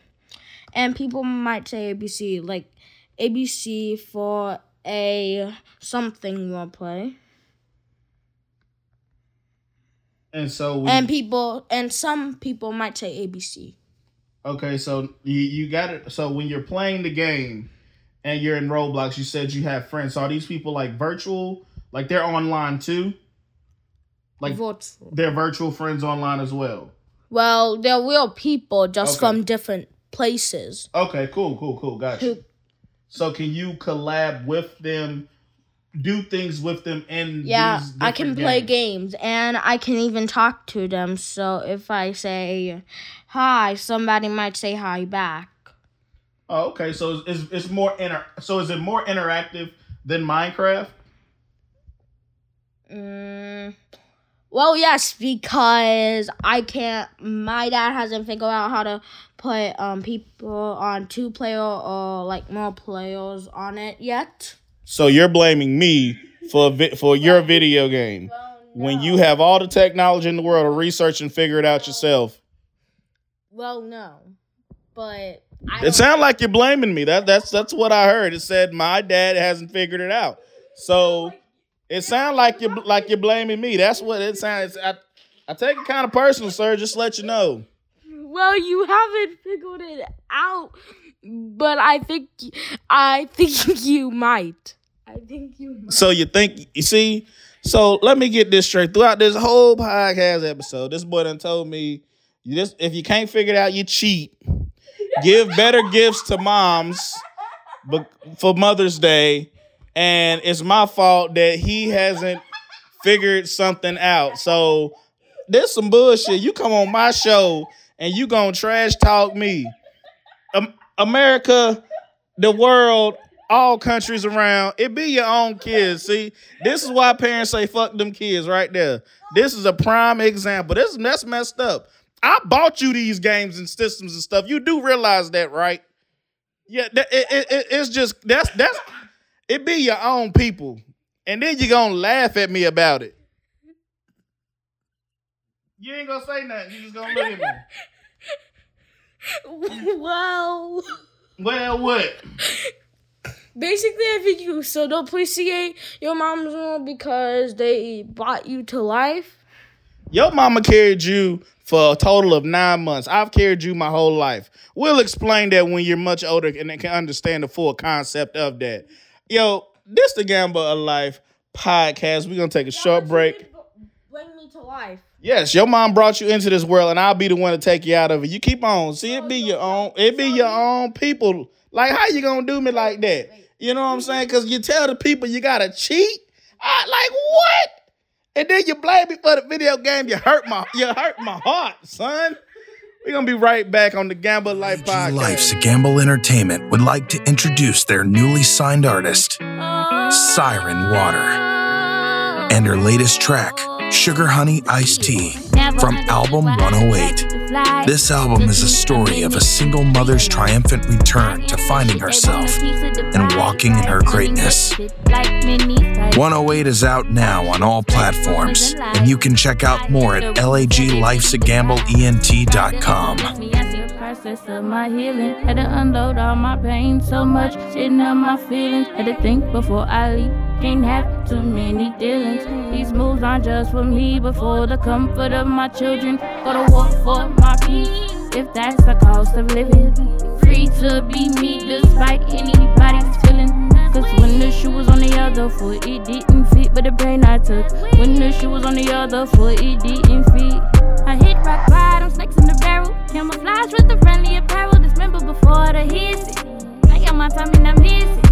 [SPEAKER 3] and people might say ABC like ABC for a something role play.
[SPEAKER 2] and so we,
[SPEAKER 3] And people and some people might say ABC.
[SPEAKER 2] okay, so you you got it. So when you're playing the game and you're in Roblox, you said you have friends. So are these people like virtual? Like they're online too? Like
[SPEAKER 3] Virtual.
[SPEAKER 2] they're virtual friends online as well.
[SPEAKER 3] Well, they're real people just
[SPEAKER 2] Okay.
[SPEAKER 3] from different places.
[SPEAKER 2] Okay, cool, cool, cool. Gotcha.
[SPEAKER 3] Who-
[SPEAKER 2] So can you collab with them, do things with them and
[SPEAKER 3] Yeah, I can
[SPEAKER 2] different
[SPEAKER 3] play
[SPEAKER 2] games?
[SPEAKER 3] games and I can even talk to them. So if I say hi, somebody might say hi back.
[SPEAKER 2] Oh, okay. So it's, it's, it's more inter. So is it more interactive than Minecraft?
[SPEAKER 3] Mm, well, yes, because I can't. My dad hasn't figured out how to put um people on two player or like more players on it yet.
[SPEAKER 2] So you're blaming me for vi- for your video game when you have all the technology in the world to research and figure it out yourself.
[SPEAKER 3] Well, no, but I
[SPEAKER 2] It sounds like you're blaming me. That that's that's what I heard. It said my dad hasn't figured it out. So it sounds like you're like you're blaming me. That's what it sounds. I, I take it kind of personal, sir. Just to let you know.
[SPEAKER 3] Well, you haven't figured it out, but I think I think you might. I think you might.
[SPEAKER 2] So you think you see? So let me get this straight. Throughout this whole podcast episode, this boy done told me you just if you can't figure it out, you cheat. Give better gifts to moms, but for Mother's Day, and it's my fault that he hasn't figured something out. So there's some bullshit. You come on my show and you gonna trash talk me. Am- America, the world, all countries around, it be your own kids. See, this is why parents say fuck them kids right there. This is a prime example. This that's messed up. I bought you these games and systems and stuff. You do realize that, right? Yeah, it, it, it- it's just that's that's it be your own people. And then you gonna laugh at me about it. You ain't gonna say nothing. You just gonna look at me.
[SPEAKER 3] well,
[SPEAKER 2] Well, what?
[SPEAKER 3] basically, I think you so don't appreciate your mom's mom because they brought you to life.
[SPEAKER 2] Your mama carried you for a total of nine months. I've carried you my whole life. We'll explain that when you're much older and they can understand the full concept of that. Yo, this the Gamble of Life podcast. We're gonna take a short break.
[SPEAKER 3] Bring me to life.
[SPEAKER 2] Yes, your mom brought you into this world, and I'll be the one to take you out of it. You keep on. See, it be your own. It be your own people. Like, how you gonna do me like that? You know what I'm saying? Because you tell the people you gotta cheat. I like what? And then you blame me for the video game. You hurt my. You hurt my heart, son. We're gonna be right back on the Gamble Life podcast.
[SPEAKER 7] Life's Gamble Entertainment would like to introduce their newly signed artist, Siren Water, and her latest track, Sugar Honey Iced Tea, from album 108. This album is a story of a single mother's triumphant return to finding herself and walking in her greatness. 108 is out now on all platforms, and you can check out more at laglifesagamblent.com.
[SPEAKER 5] Me, I see a process of my healing. Had to unload all my pain so much, shitting out my feelings. Had to think before I leave. Can't have too many dealings. These moves aren't just for me, but for the comfort of my children. Go to war for my peace, if that's the cost of living. Free to be me despite anybody's feelings. Cause when the shoe was on the other foot, it didn't fit, but the pain I took. When the shoe was on the other foot, it didn't fit. I hit rock bottom, snakes in the barrel. Camouflage with the friendly apparel. Dismember before the hissing. I got my time and I'm miss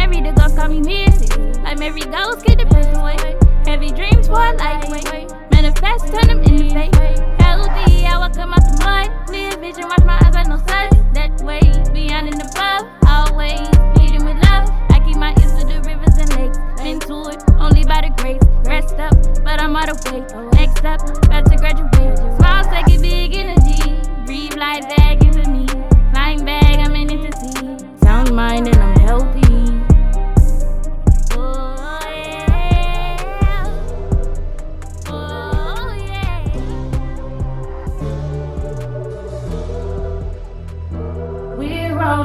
[SPEAKER 5] Every nigga call me Mrs. Like every Ghost, get the paper away. Heavy dreams for a lightweight. Manifest, turn them into fate. Healthy, I walk up out the mud. Clear vision, watch my eyes, I no such. That way, beyond and above. Always leading with love. I keep my ears to the rivers and lakes. Into it, only by the grace. Rest up, but I'm out of way. Next up, about to graduate. Smiles take it big energy. Breathe life back into me. Flying back, I'm in ecstasy. Sound mind and I'm healthy.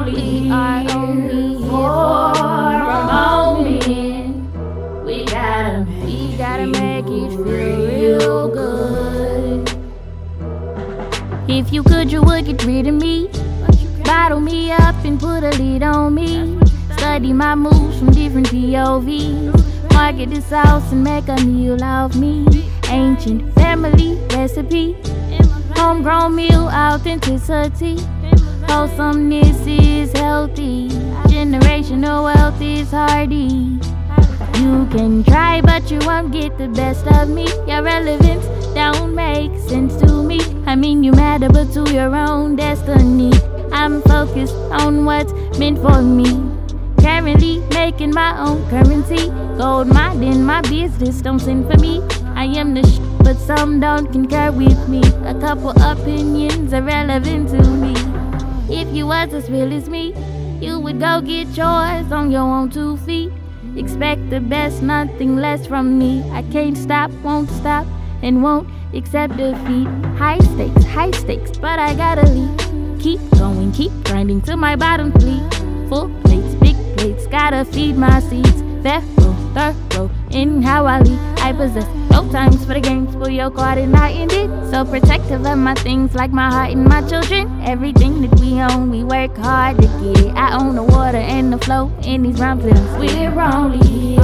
[SPEAKER 5] Only, are only here for a moment. We gotta, we gotta make it feel real good. If you could, you would get rid of me. Bottle me up and put a lid on me. Study my moves from different POVs. Market the sauce and make a meal of me. Ancient family recipe. Homegrown meal authenticity. Wholesomeness is healthy. Generational wealth is hardy. You can try, but you won't get the best of me. Your relevance don't make sense to me. I mean, you matter, but to your own destiny. I'm focused on what's meant for me. Currently making my own currency. Gold mining my business, don't send for me. I am the sh, but some don't concur with me. A couple opinions are relevant to me. If you was as real as me, you would go get yours on your own two feet. Expect the best, nothing less from me. I can't stop, won't stop, and won't accept defeat. High stakes, high stakes, but I gotta leave. Keep going, keep grinding till my bottom bleed. Full plates, big plates, gotta feed my seeds. Thorough, thorough in how I lead. I possess no times for the games, pull your card and I end it. So protective of my things like my heart and my children. Everything that we own, we work hard to get it. I own the water and the flow in these rhymes that We're only here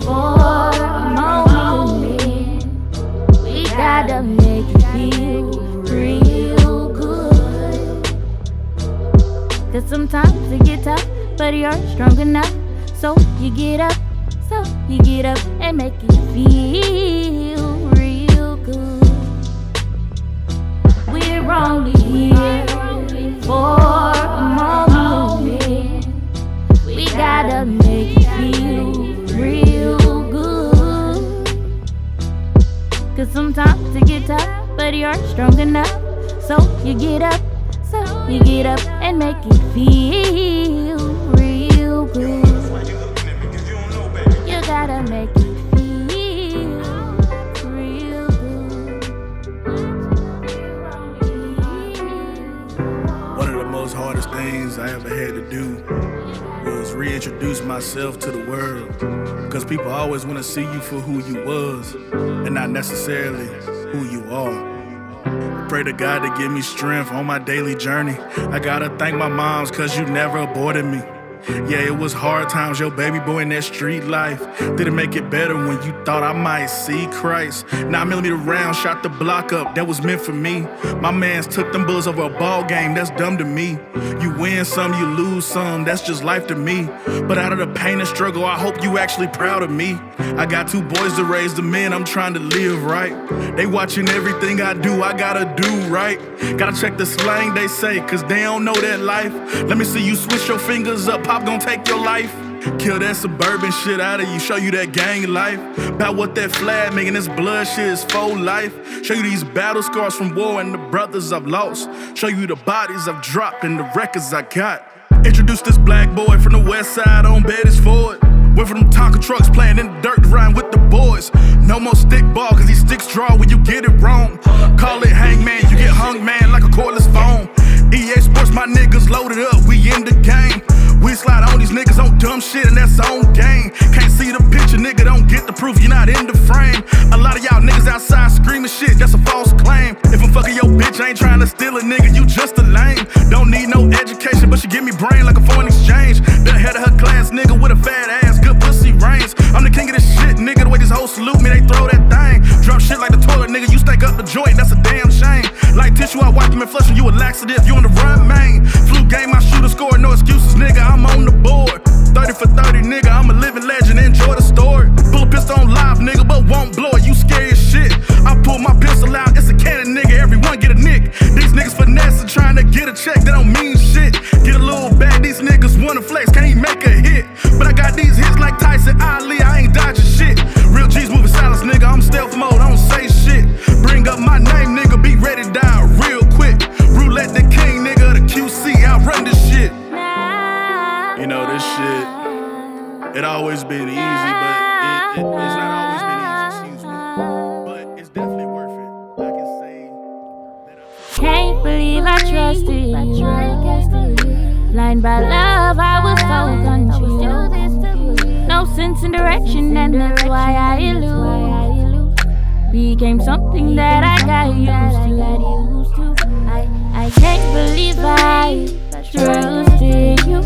[SPEAKER 5] for a moment. We gotta make it feel real good. Cause sometimes it get tough, but you're strong enough. So you get up, so you get up and make it feel real good. We're only here for a moment. We gotta make it feel real good. Cause sometimes it get tough, but you're strong enough. So you get up, so you get up and make it feel real good. You gotta make
[SPEAKER 1] things I ever had to do was reintroduce myself to the world. Cause people always wanna see you for who you was and not necessarily who you are. Pray to God to give me strength on my daily journey. I gotta thank my moms cause you never aborted me. Yeah, it was hard times, your baby boy in that street life. Didn't make it better when you thought I might see Christ. Nine millimeter round shot the block up, that was meant for me. My mans took them bullets over a ball game, that's dumb to me. You win some, you lose some, that's just life to me. But out of the pain and struggle, I hope you actually proud of me. I got two boys to raise the men, I'm trying to live right. They watching everything I do, I gotta do right. Gotta check the slang they say, cause they don't know that life. Let me see you switch your fingers up, pop gon' take your life. Kill that suburban shit out of you, show you that gang life. About what that flag making this blood shit is for life. Show you these battle scars from war and the brothers I've lost. Show you the bodies I've dropped and the records I got. Introduce this black boy from the west side on Betty's Ford. Went from them Tonka trucks playing in the dirt riding with the boys. No more stick ball, cause these sticks draw when you get it wrong. Call it hangman, you get hung man like a cordless phone. EA Sports, my niggas loaded up, we in the game. We slide on these niggas on dumb shit, and that's on game. Can't see the picture, nigga, don't get the proof, you're not in the frame. A lot of y'all niggas outside screaming shit, that's a false claim. If I'm fucking your bitch, I ain't trying to steal a nigga, you just a lame. Don't need no education, but she give me brain like a foreign exchange. The head of her class, nigga, with a fat ass, good reigns. I'm the king of this shit, nigga, the way these hoes salute me, they throw that thing. Drop shit like the toilet, nigga, you stank up the joint, that's a damn shame. Like tissue, I wipe them and flush them, you a laxative, you on the run, man. Flu game, I shoot a score, no excuses, nigga, I'm on the board. 30 for 30, nigga, I'm a living legend, enjoy the story. Pull a pistol on live, nigga, but won't blow it, you scary as shit. I pull my pistol out, it's a cannon, nigga, everyone get a nick. These niggas finesse and trying to get a check, they don't mean shit. Get a little bag, niggas wanna flex, can't make a hit. But I got these hits like Tyson Ali, I ain't dodging shit. Real G's moving silence, nigga, I'm stealth mode, I don't say shit. Bring up my name, nigga, be ready to die real quick. Roulette the king, nigga, the QC, I run this shit. You know, this shit, it always been easy, but it, it, it's not always been easy, excuse me. But it's definitely worth it. I can say that I
[SPEAKER 5] Can't believe I trusted you. Blind by love, I was so confused. No sense in direction, and that's why I elude. Became something that I got used to. I, I can't believe I trusted you.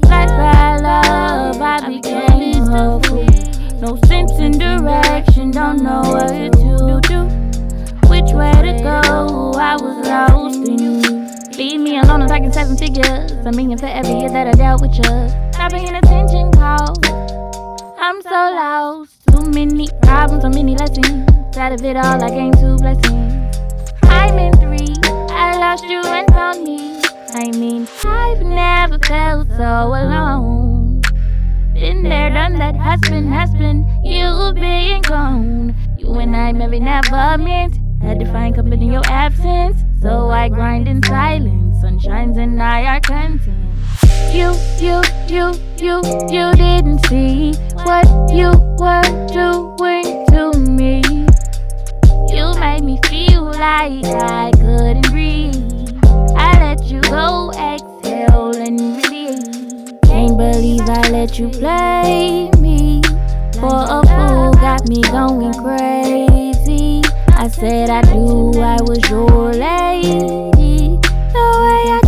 [SPEAKER 5] Blind by love, I became fool. No sense in direction, don't know what to do. Which way to go, I was lost in you. Leave me alone, I'm talking seven figures. A million for every year that I dealt with you. Not paying attention calls. I'm so lost. Too many problems, so many lessons. Out of it all, I gained two blessings. I'm in three. I lost you and found me. I mean, I've never felt so alone. Been there, done that, has been, has been. Gone. You and I maybe never meant. Had to find comfort in your absence. So I grind in silence. Sun shines and I are content. You, you, you, you, you didn't see what you were doing to me. You made me feel like I couldn't breathe. I let you go, exhale and release. Can't believe I let you play me for a fool, got me going crazy. I said I do, I was your lady. The way I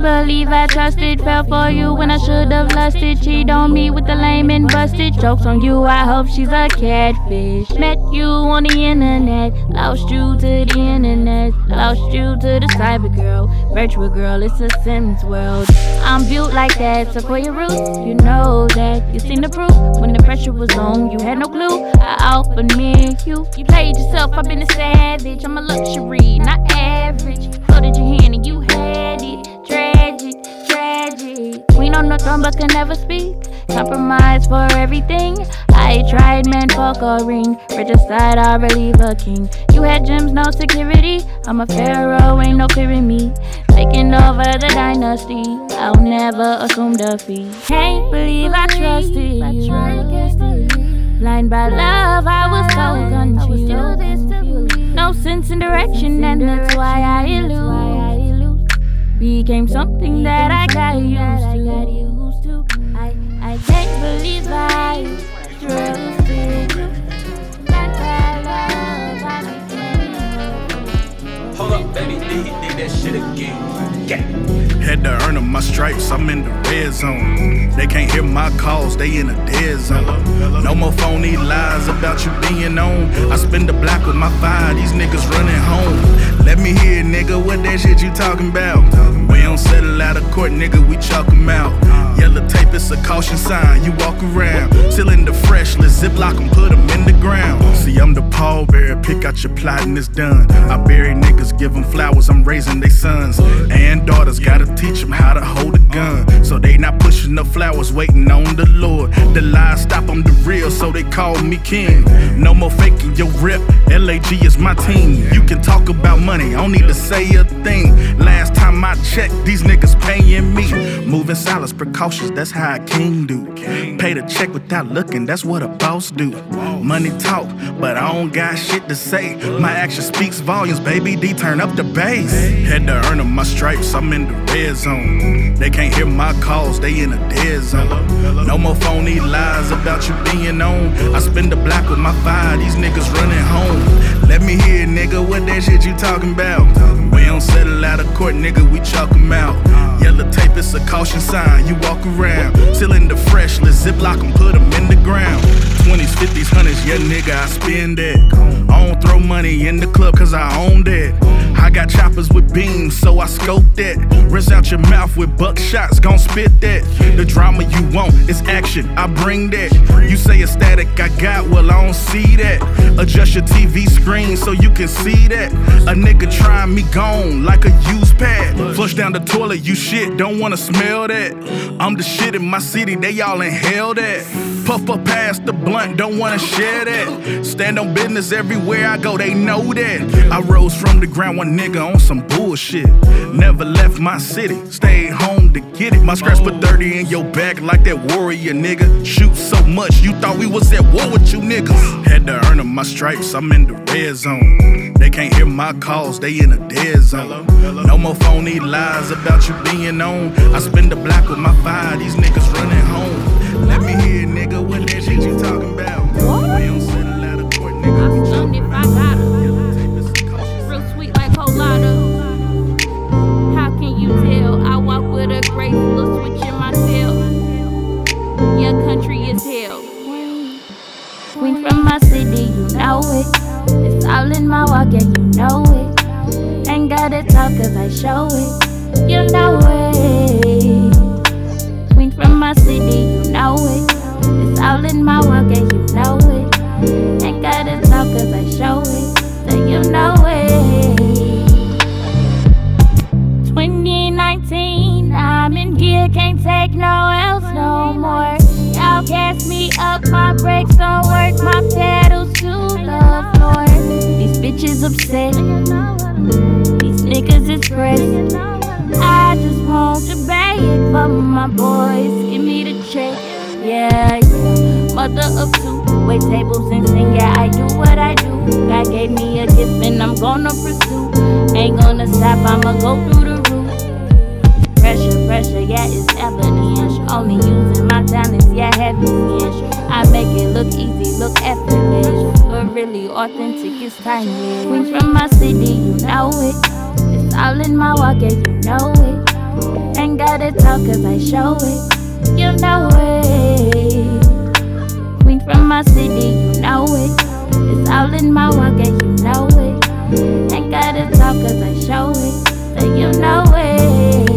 [SPEAKER 5] believe I trusted, fell for you when I should've lusted. Cheat on me with the lame and busted. Jokes on you, I hope she's a catfish. Met you on the internet, lost you to the internet, lost you to the cyber girl, virtual girl. It's a Sims world. I'm built like that, Sequoia roots. You know that. You seen the proof when the pressure was on. You had no clue. I offered me you. You played yourself. I've been a savage. I'm a luxury, not average. Floated your hand and you had on the throne but can never speak. Compromise for everything. I tried, man, fuck a ring. Regicide, I believe a king. You had gems, no security. I'm a pharaoh, ain't no fearing me. Taking over the dynasty. I'll never assume defeat. Can't believe I trusted you. Blind by love, I was so confused. No sense in direction, and that's why I elude. Became something that I got used to. I, I can't believe I trusted you. Blind by love, I became
[SPEAKER 6] Hold up, baby, did, did that shit again. Yeah.
[SPEAKER 1] Had to earn 'em my stripes, I'm in the red zone. They can't hear my calls, they in a dead zone. No more phony lies about you being on. I spend the block with my five, these niggas running home. Let me hear, nigga, what that shit you talking about? We don't settle out of court, nigga, we chalk 'em out. Yellow tape, is a caution sign. You walk around, still in the fresh, let's ziplock 'em, put 'em in the ground. See, I'm the pallbearer, pick out your plot and it's done. I bury niggas, give 'em flowers, I'm raising they sons and daughters. Gotta teach 'em how to hold a gun. So they not pushing the flowers, waiting on the Lord. The lies stop, I'm the real, so they call me king. No more faking your rep, LAG is my team. You can talk about money, I don't need to say a thing. Last time I checked, these niggas paying me. Moving silence, precautions, that's how a king do. Pay the check without looking, that's what a boss do. Money talk, but I don't got shit to say. My action speaks volumes, baby D, turn up the bass. Had to earn 'em my stripes, I'm in the red zone. They can't hear my calls, they in a dead zone. No more phony lies about you being on. I spend the block with my five, these niggas running home. Let me hear, nigga, what that shit you talking about? We don't settle out of court, nigga, we chalk 'em out. Yellow tape, it's a caution sign. You walk around, still in the fresh, let's ziplock 'em, put 'em in the ground. 20s, 50s, 100s, yeah, nigga, I spend that. I don't throw money in the club cause I own that. I got choppers with beams, so I scope that. Rinse out your mouth with buckshots, gon' spit that. The drama you want is action, I bring that. You say it's static, I got, well, I don't see that. Adjust your TV screen so you can see that. A nigga trying me gone like a used pad. Flush down the toilet, you shit, don't wanna smell that. I'm the shit in my city, they all inhale that. Puff up past the blunt, don't wanna share that. Stand on business everywhere I go, they know that. I rose from the ground, one nigga on some bullshit. Never left my city, stayed home to get it. My scratch put 30 in your back like that warrior nigga. Shoot so much, you thought we was at war with you niggas. Had to earn earning my stripes, I'm in the red zone. They can't hear my calls, they in a dead zone. No more phony lies about you being on. I spend the block with my fire, these niggas running home. Nigga, what that shit you talking about? We don't settle out of court, nigga.
[SPEAKER 5] if I got Real sweet like Colada. How can you tell? I walk with a graceful switch in my tail. Your country is hell. Queen from my city, you know it. It's all in my walk, yeah, you know it. Ain't gotta talk cause I show it. You know it. Queen from my city, you know it. It's all in my walk, and you know it. Ain't gotta talk cause I show it. So you know it. 2019, I'm in here, can't take no else no more. Y'all cast me up, my brakes don't work, my pedals to the floor. These bitches upset, these niggas is pressed. I just want to beg for my boys, give me the check, yeah, yeah. Mother of two, wait tables and sing, yeah, I do what I do. God gave me a gift and I'm gonna pursue. Ain't gonna stop, I'ma go through the roof. Pressure, pressure, yeah, it's evidence. Only using my talents, yeah, heavy ish. I make it look easy, look effortless. But really authentic, it's timeless. Queen from my city, you know it. It's all in my walk, yeah, you know it. Ain't gotta talk, cause I show it. You know it. Queen from my city, you know it. It's all in my walk, yeah, you know it. Ain't gotta talk, cause I show it. So you know it.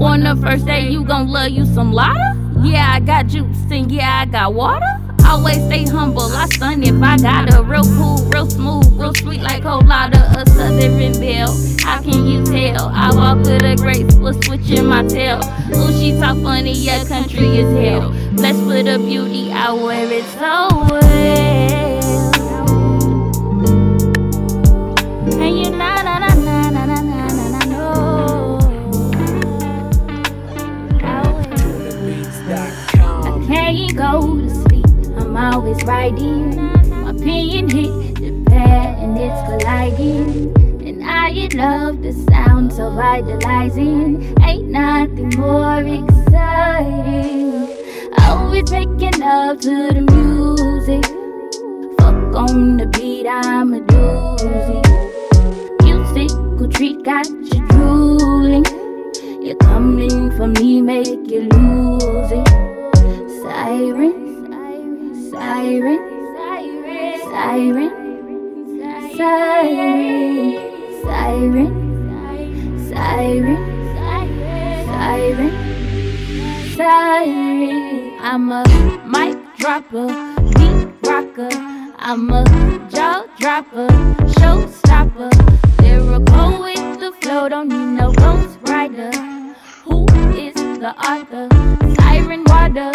[SPEAKER 5] On the first day, you gon' love you some lotta? Yeah, I got juice and yeah, I got water. Always stay humble, I stun if I got a real cool, real smooth, real sweet like Colada, a southern belle. How can you tell? I walk with a graceful switch in my tail. Ooh, she talk funny, yeah, country is hell. Blessed with a beauty, I wear it so well. Always writing. My pen hit the pad and it's colliding. And I love the sound so vitalizing. Ain't nothing more exciting. Always making love to the music. Fuck on the beat, I'm a doozy. Musical treat got you drooling. You're coming for me, make you lose it. Siren, siren, siren, siren, siren, siren, siren, siren. I'm a mic dropper, beat rocker. I'm a jaw dropper, showstopper. Lyrical with the flow, don't need no ghost rider. Who is the author? Siren water.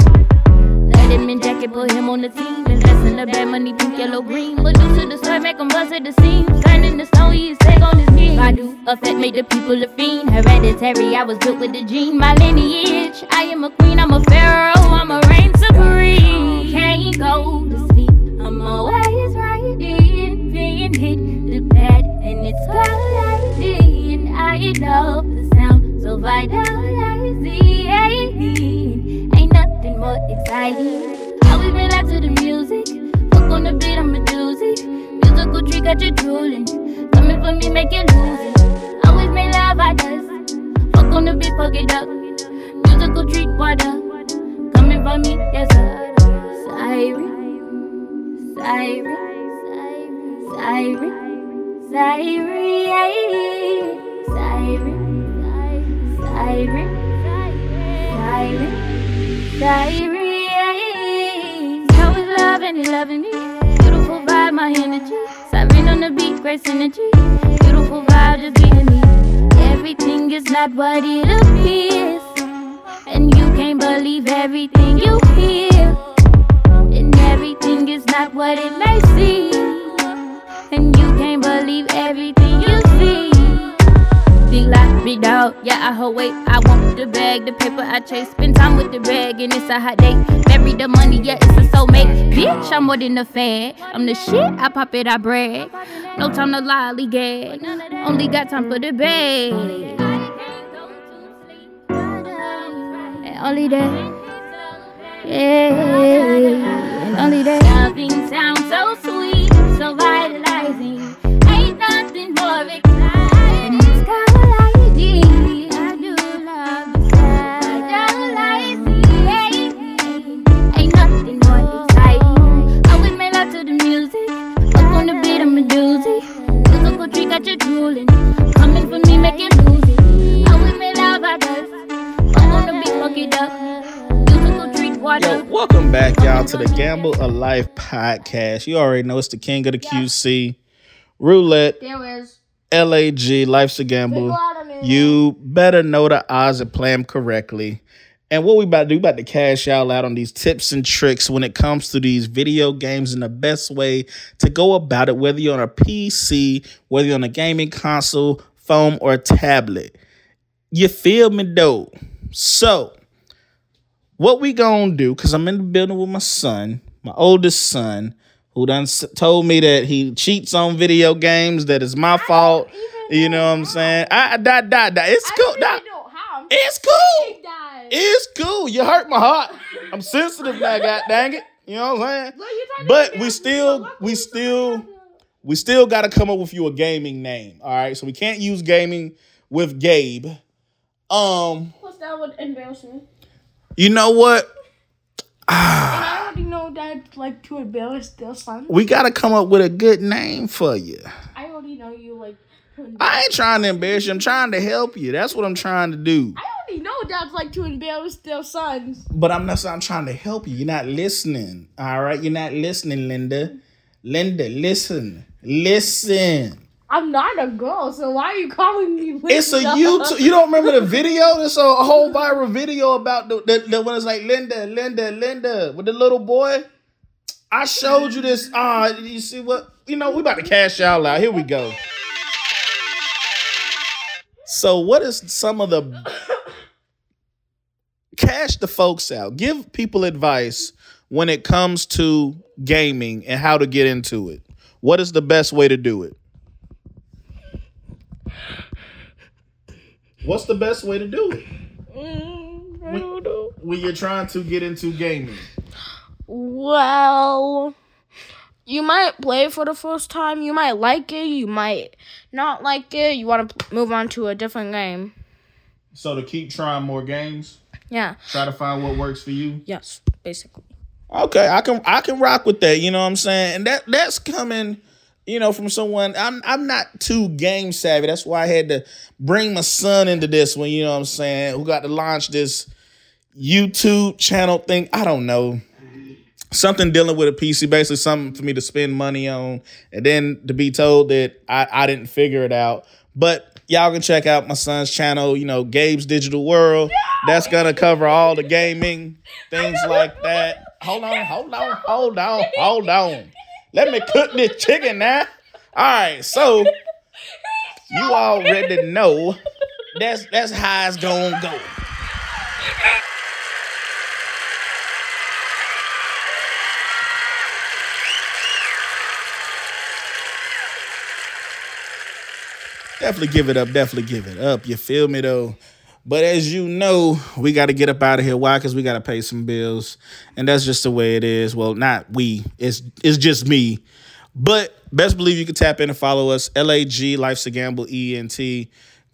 [SPEAKER 5] Let jacket, put him on the team. Invest in the bad money, pink, yellow, green. But due to the sweat, make him bust at the seams. Turning the stone, he's take on his knees. I do effect, make the people a fiend. Hereditary, I was built with the gene. My lineage, I am a queen, I'm a pharaoh, I'm a reign supreme. Can't go to sleep, I'm always riding. Being hit the pad, and it's colliding. I love the sound, so vitalizing. Exciting. Always been out to the music. Fuck on the beat, I'm a doozy. Musical trick got you drooling. Coming for me, make you lose it. Always made love, I does. Fuck on the beat, fuck it up. Musical treat, water. Coming for me, yes sir. Siren, siren, siren, siren, siren, siren, siren, siren. Loving and loving me. Beautiful vibe, my energy. Siren on the beat, grace energy. Beautiful vibe, just beating me. Everything is not what it appears. And you can't believe everything you hear. And everything is not what it may seem. And you can't believe everything you see. Life, big dog, Yeah, I hold weight. I want the bag, the paper I chase. Spend time with the bag, and it's a hot day. Bury the money, yeah, it's a soulmate. Bitch, I'm more than a fan. I'm the shit, I pop it, I brag. No time to lollygag. Only got time for the bag. And only that. Yeah, A
[SPEAKER 2] Life podcast. You already know it's the king of the QC. Roulette,
[SPEAKER 3] There is.
[SPEAKER 2] LAG, Life's a Gamble. You better know the odds and play them correctly. And what we about to do, we about to cash y'all out on these tips and tricks when it comes to these video games and the best way to go about it, whether you're on a PC, whether you're on a gaming console, phone, or tablet. You feel me though? So, what we gonna do, because I'm in the building with my son, my oldest son, who done s- told me that he cheats on video games, that it's my fault. You know what I'm saying? I, da, da, da. It's cool. Da, it's cool. It's cool. You hurt my heart. I'm sensitive now, god dang it. You know what I'm saying? But we still, we still, we still got to come up with you a gaming name. All right. So we can't use gaming with Gabe. Um,
[SPEAKER 3] Plus, that would embarrass me.
[SPEAKER 2] you know what? Ah.
[SPEAKER 3] I already know that, like, to embarrass their son.
[SPEAKER 2] We got to come up with a good name for you.
[SPEAKER 3] I already know you, like.
[SPEAKER 2] I ain't trying to embarrass you. I'm trying to help you. That's what I'm trying to do.
[SPEAKER 3] I already know that's, like, to embarrass their sons.
[SPEAKER 2] But I'm not. I'm trying to help you. You're not listening. All right. You're not listening, Linda. Linda, listen. Listen.
[SPEAKER 3] I'm not a girl, so why are you calling me Linda?
[SPEAKER 2] It's a YouTube. You don't remember the video? There's a whole viral video about the, the, the when it's like Linda, Linda, Linda with the little boy. I showed you this. Ah, you see what? You know, we about to cash y'all out. Here we go. So, what is some of the cash the folks out? Give people advice when it comes to gaming and how to get into it. What is the best way to do it? What's the best way to do it?
[SPEAKER 3] Mm, I
[SPEAKER 2] When-
[SPEAKER 3] don't know.
[SPEAKER 2] when you're trying to get into gaming.
[SPEAKER 3] Well, you might play for the first time. You might like it. You might not like it. You want to move on to a different game.
[SPEAKER 2] So to keep trying more games,
[SPEAKER 3] Yeah.
[SPEAKER 2] try to find what works for you.
[SPEAKER 3] Yes. Basically.
[SPEAKER 2] Okay, I can I can rock with that. You know what I'm saying? And that that's coming, you know, from someone. I'm I'm not too game savvy. That's why I had to bring my son into this one. You know what I'm saying? Who got to launch this YouTube channel thing? I don't know. Something dealing with a PC, basically something for me to spend money on, and then to be told that I, I didn't figure it out. But y'all can check out my son's channel, you know, Gabe's Digital World. That's gonna cover all the gaming things like that. Hold on, hold on, hold on, hold on. Let me cook this chicken now. All right, so you already know that's that's how it's gonna go. Definitely give it up. Definitely give it up. You feel me though? But as you know, we got to get up out of here. Why? Because we got to pay some bills, and that's just the way it is. Well, not we. It's it's just me. But best believe you can tap in and follow us. LAG Life's a Gamble ENT.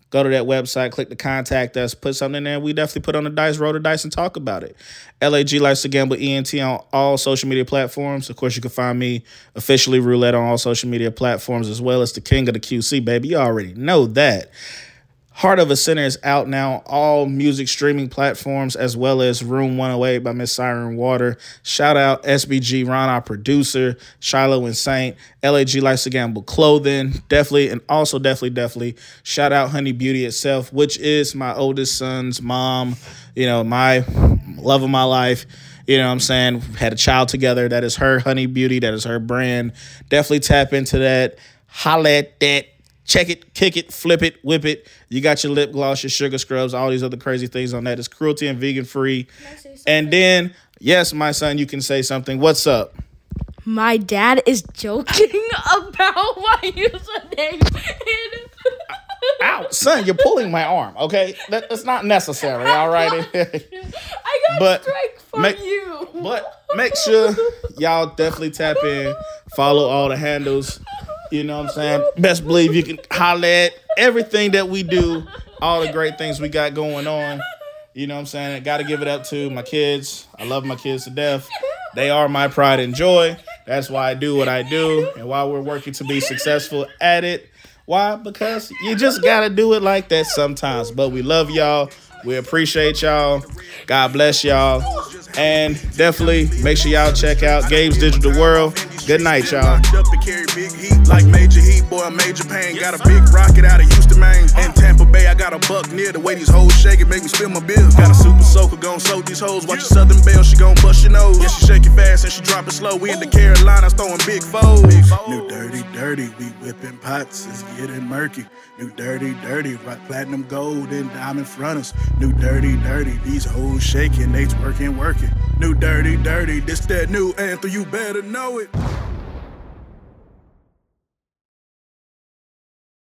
[SPEAKER 2] Go to that website, click the contact us, put something in there. We definitely put on the dice, roll the dice, and talk about it. LAG Life's a Gamble ENT on all social media platforms. Of course, you can find me officially roulette on all social media platforms as well as the king of the QC, baby. You already know that. Heart of a Sinner is out now, all music streaming platforms, as well as Room 108 by Miss Siren Water. Shout out SBG Ron, our producer, Shiloh and Saint, LAG Life's a Gamble Clothing, definitely, and also definitely, definitely shout out Honey Beauty itself, which is my oldest son's mom, you know, my love of my life. You know what I'm saying? Had a child together. That is her Honey Beauty. That is her brand. Definitely tap into that. Holla at that check it, kick it, flip it, whip it. You got your lip gloss, your sugar scrubs, all these other crazy things on that. It's cruelty and vegan free. And then, yes, my son, you can say something. What's up?
[SPEAKER 3] My dad is joking about my username.
[SPEAKER 2] Ow, son, you're pulling my arm. Okay, that, that's not necessary. All right.
[SPEAKER 3] I got
[SPEAKER 2] But
[SPEAKER 3] strike from
[SPEAKER 2] make-
[SPEAKER 3] you.
[SPEAKER 2] But make sure y'all definitely tap in, follow all the handles. You know what I'm saying? Best believe you can holler at everything that we do, all the great things we got going on. You know what I'm saying? I got to give it up to my kids. I love my kids to death. They are my pride and joy. That's why I do what I do and why we're working to be successful at it. Why? Because you just got to do it like that sometimes. But we love y'all. We appreciate y'all. God bless y'all. And definitely make sure y'all check out Gabe's Digital World. Good night, y'all.
[SPEAKER 8] Up to carry big heat like major heat, boy, major pain. Got a big rocket out of Houston, Maine. In Tampa Bay, I got a buck near. The way these hoes shake it make me spill my bills. Got a super soaker, gon' soak these hoes. Watch your Southern Belle, she gon' bust your nose. Yeah, she shake it fast and she drop it slow. We in the Carolinas throwing big foes. New dirty, dirty, we whipping pots, it's getting murky. New dirty, dirty, rock platinum gold and diamond fronters. New dirty, dirty, these hoes shaking, they twerking, working. New dirty, dirty, this that new anthem, you better know it.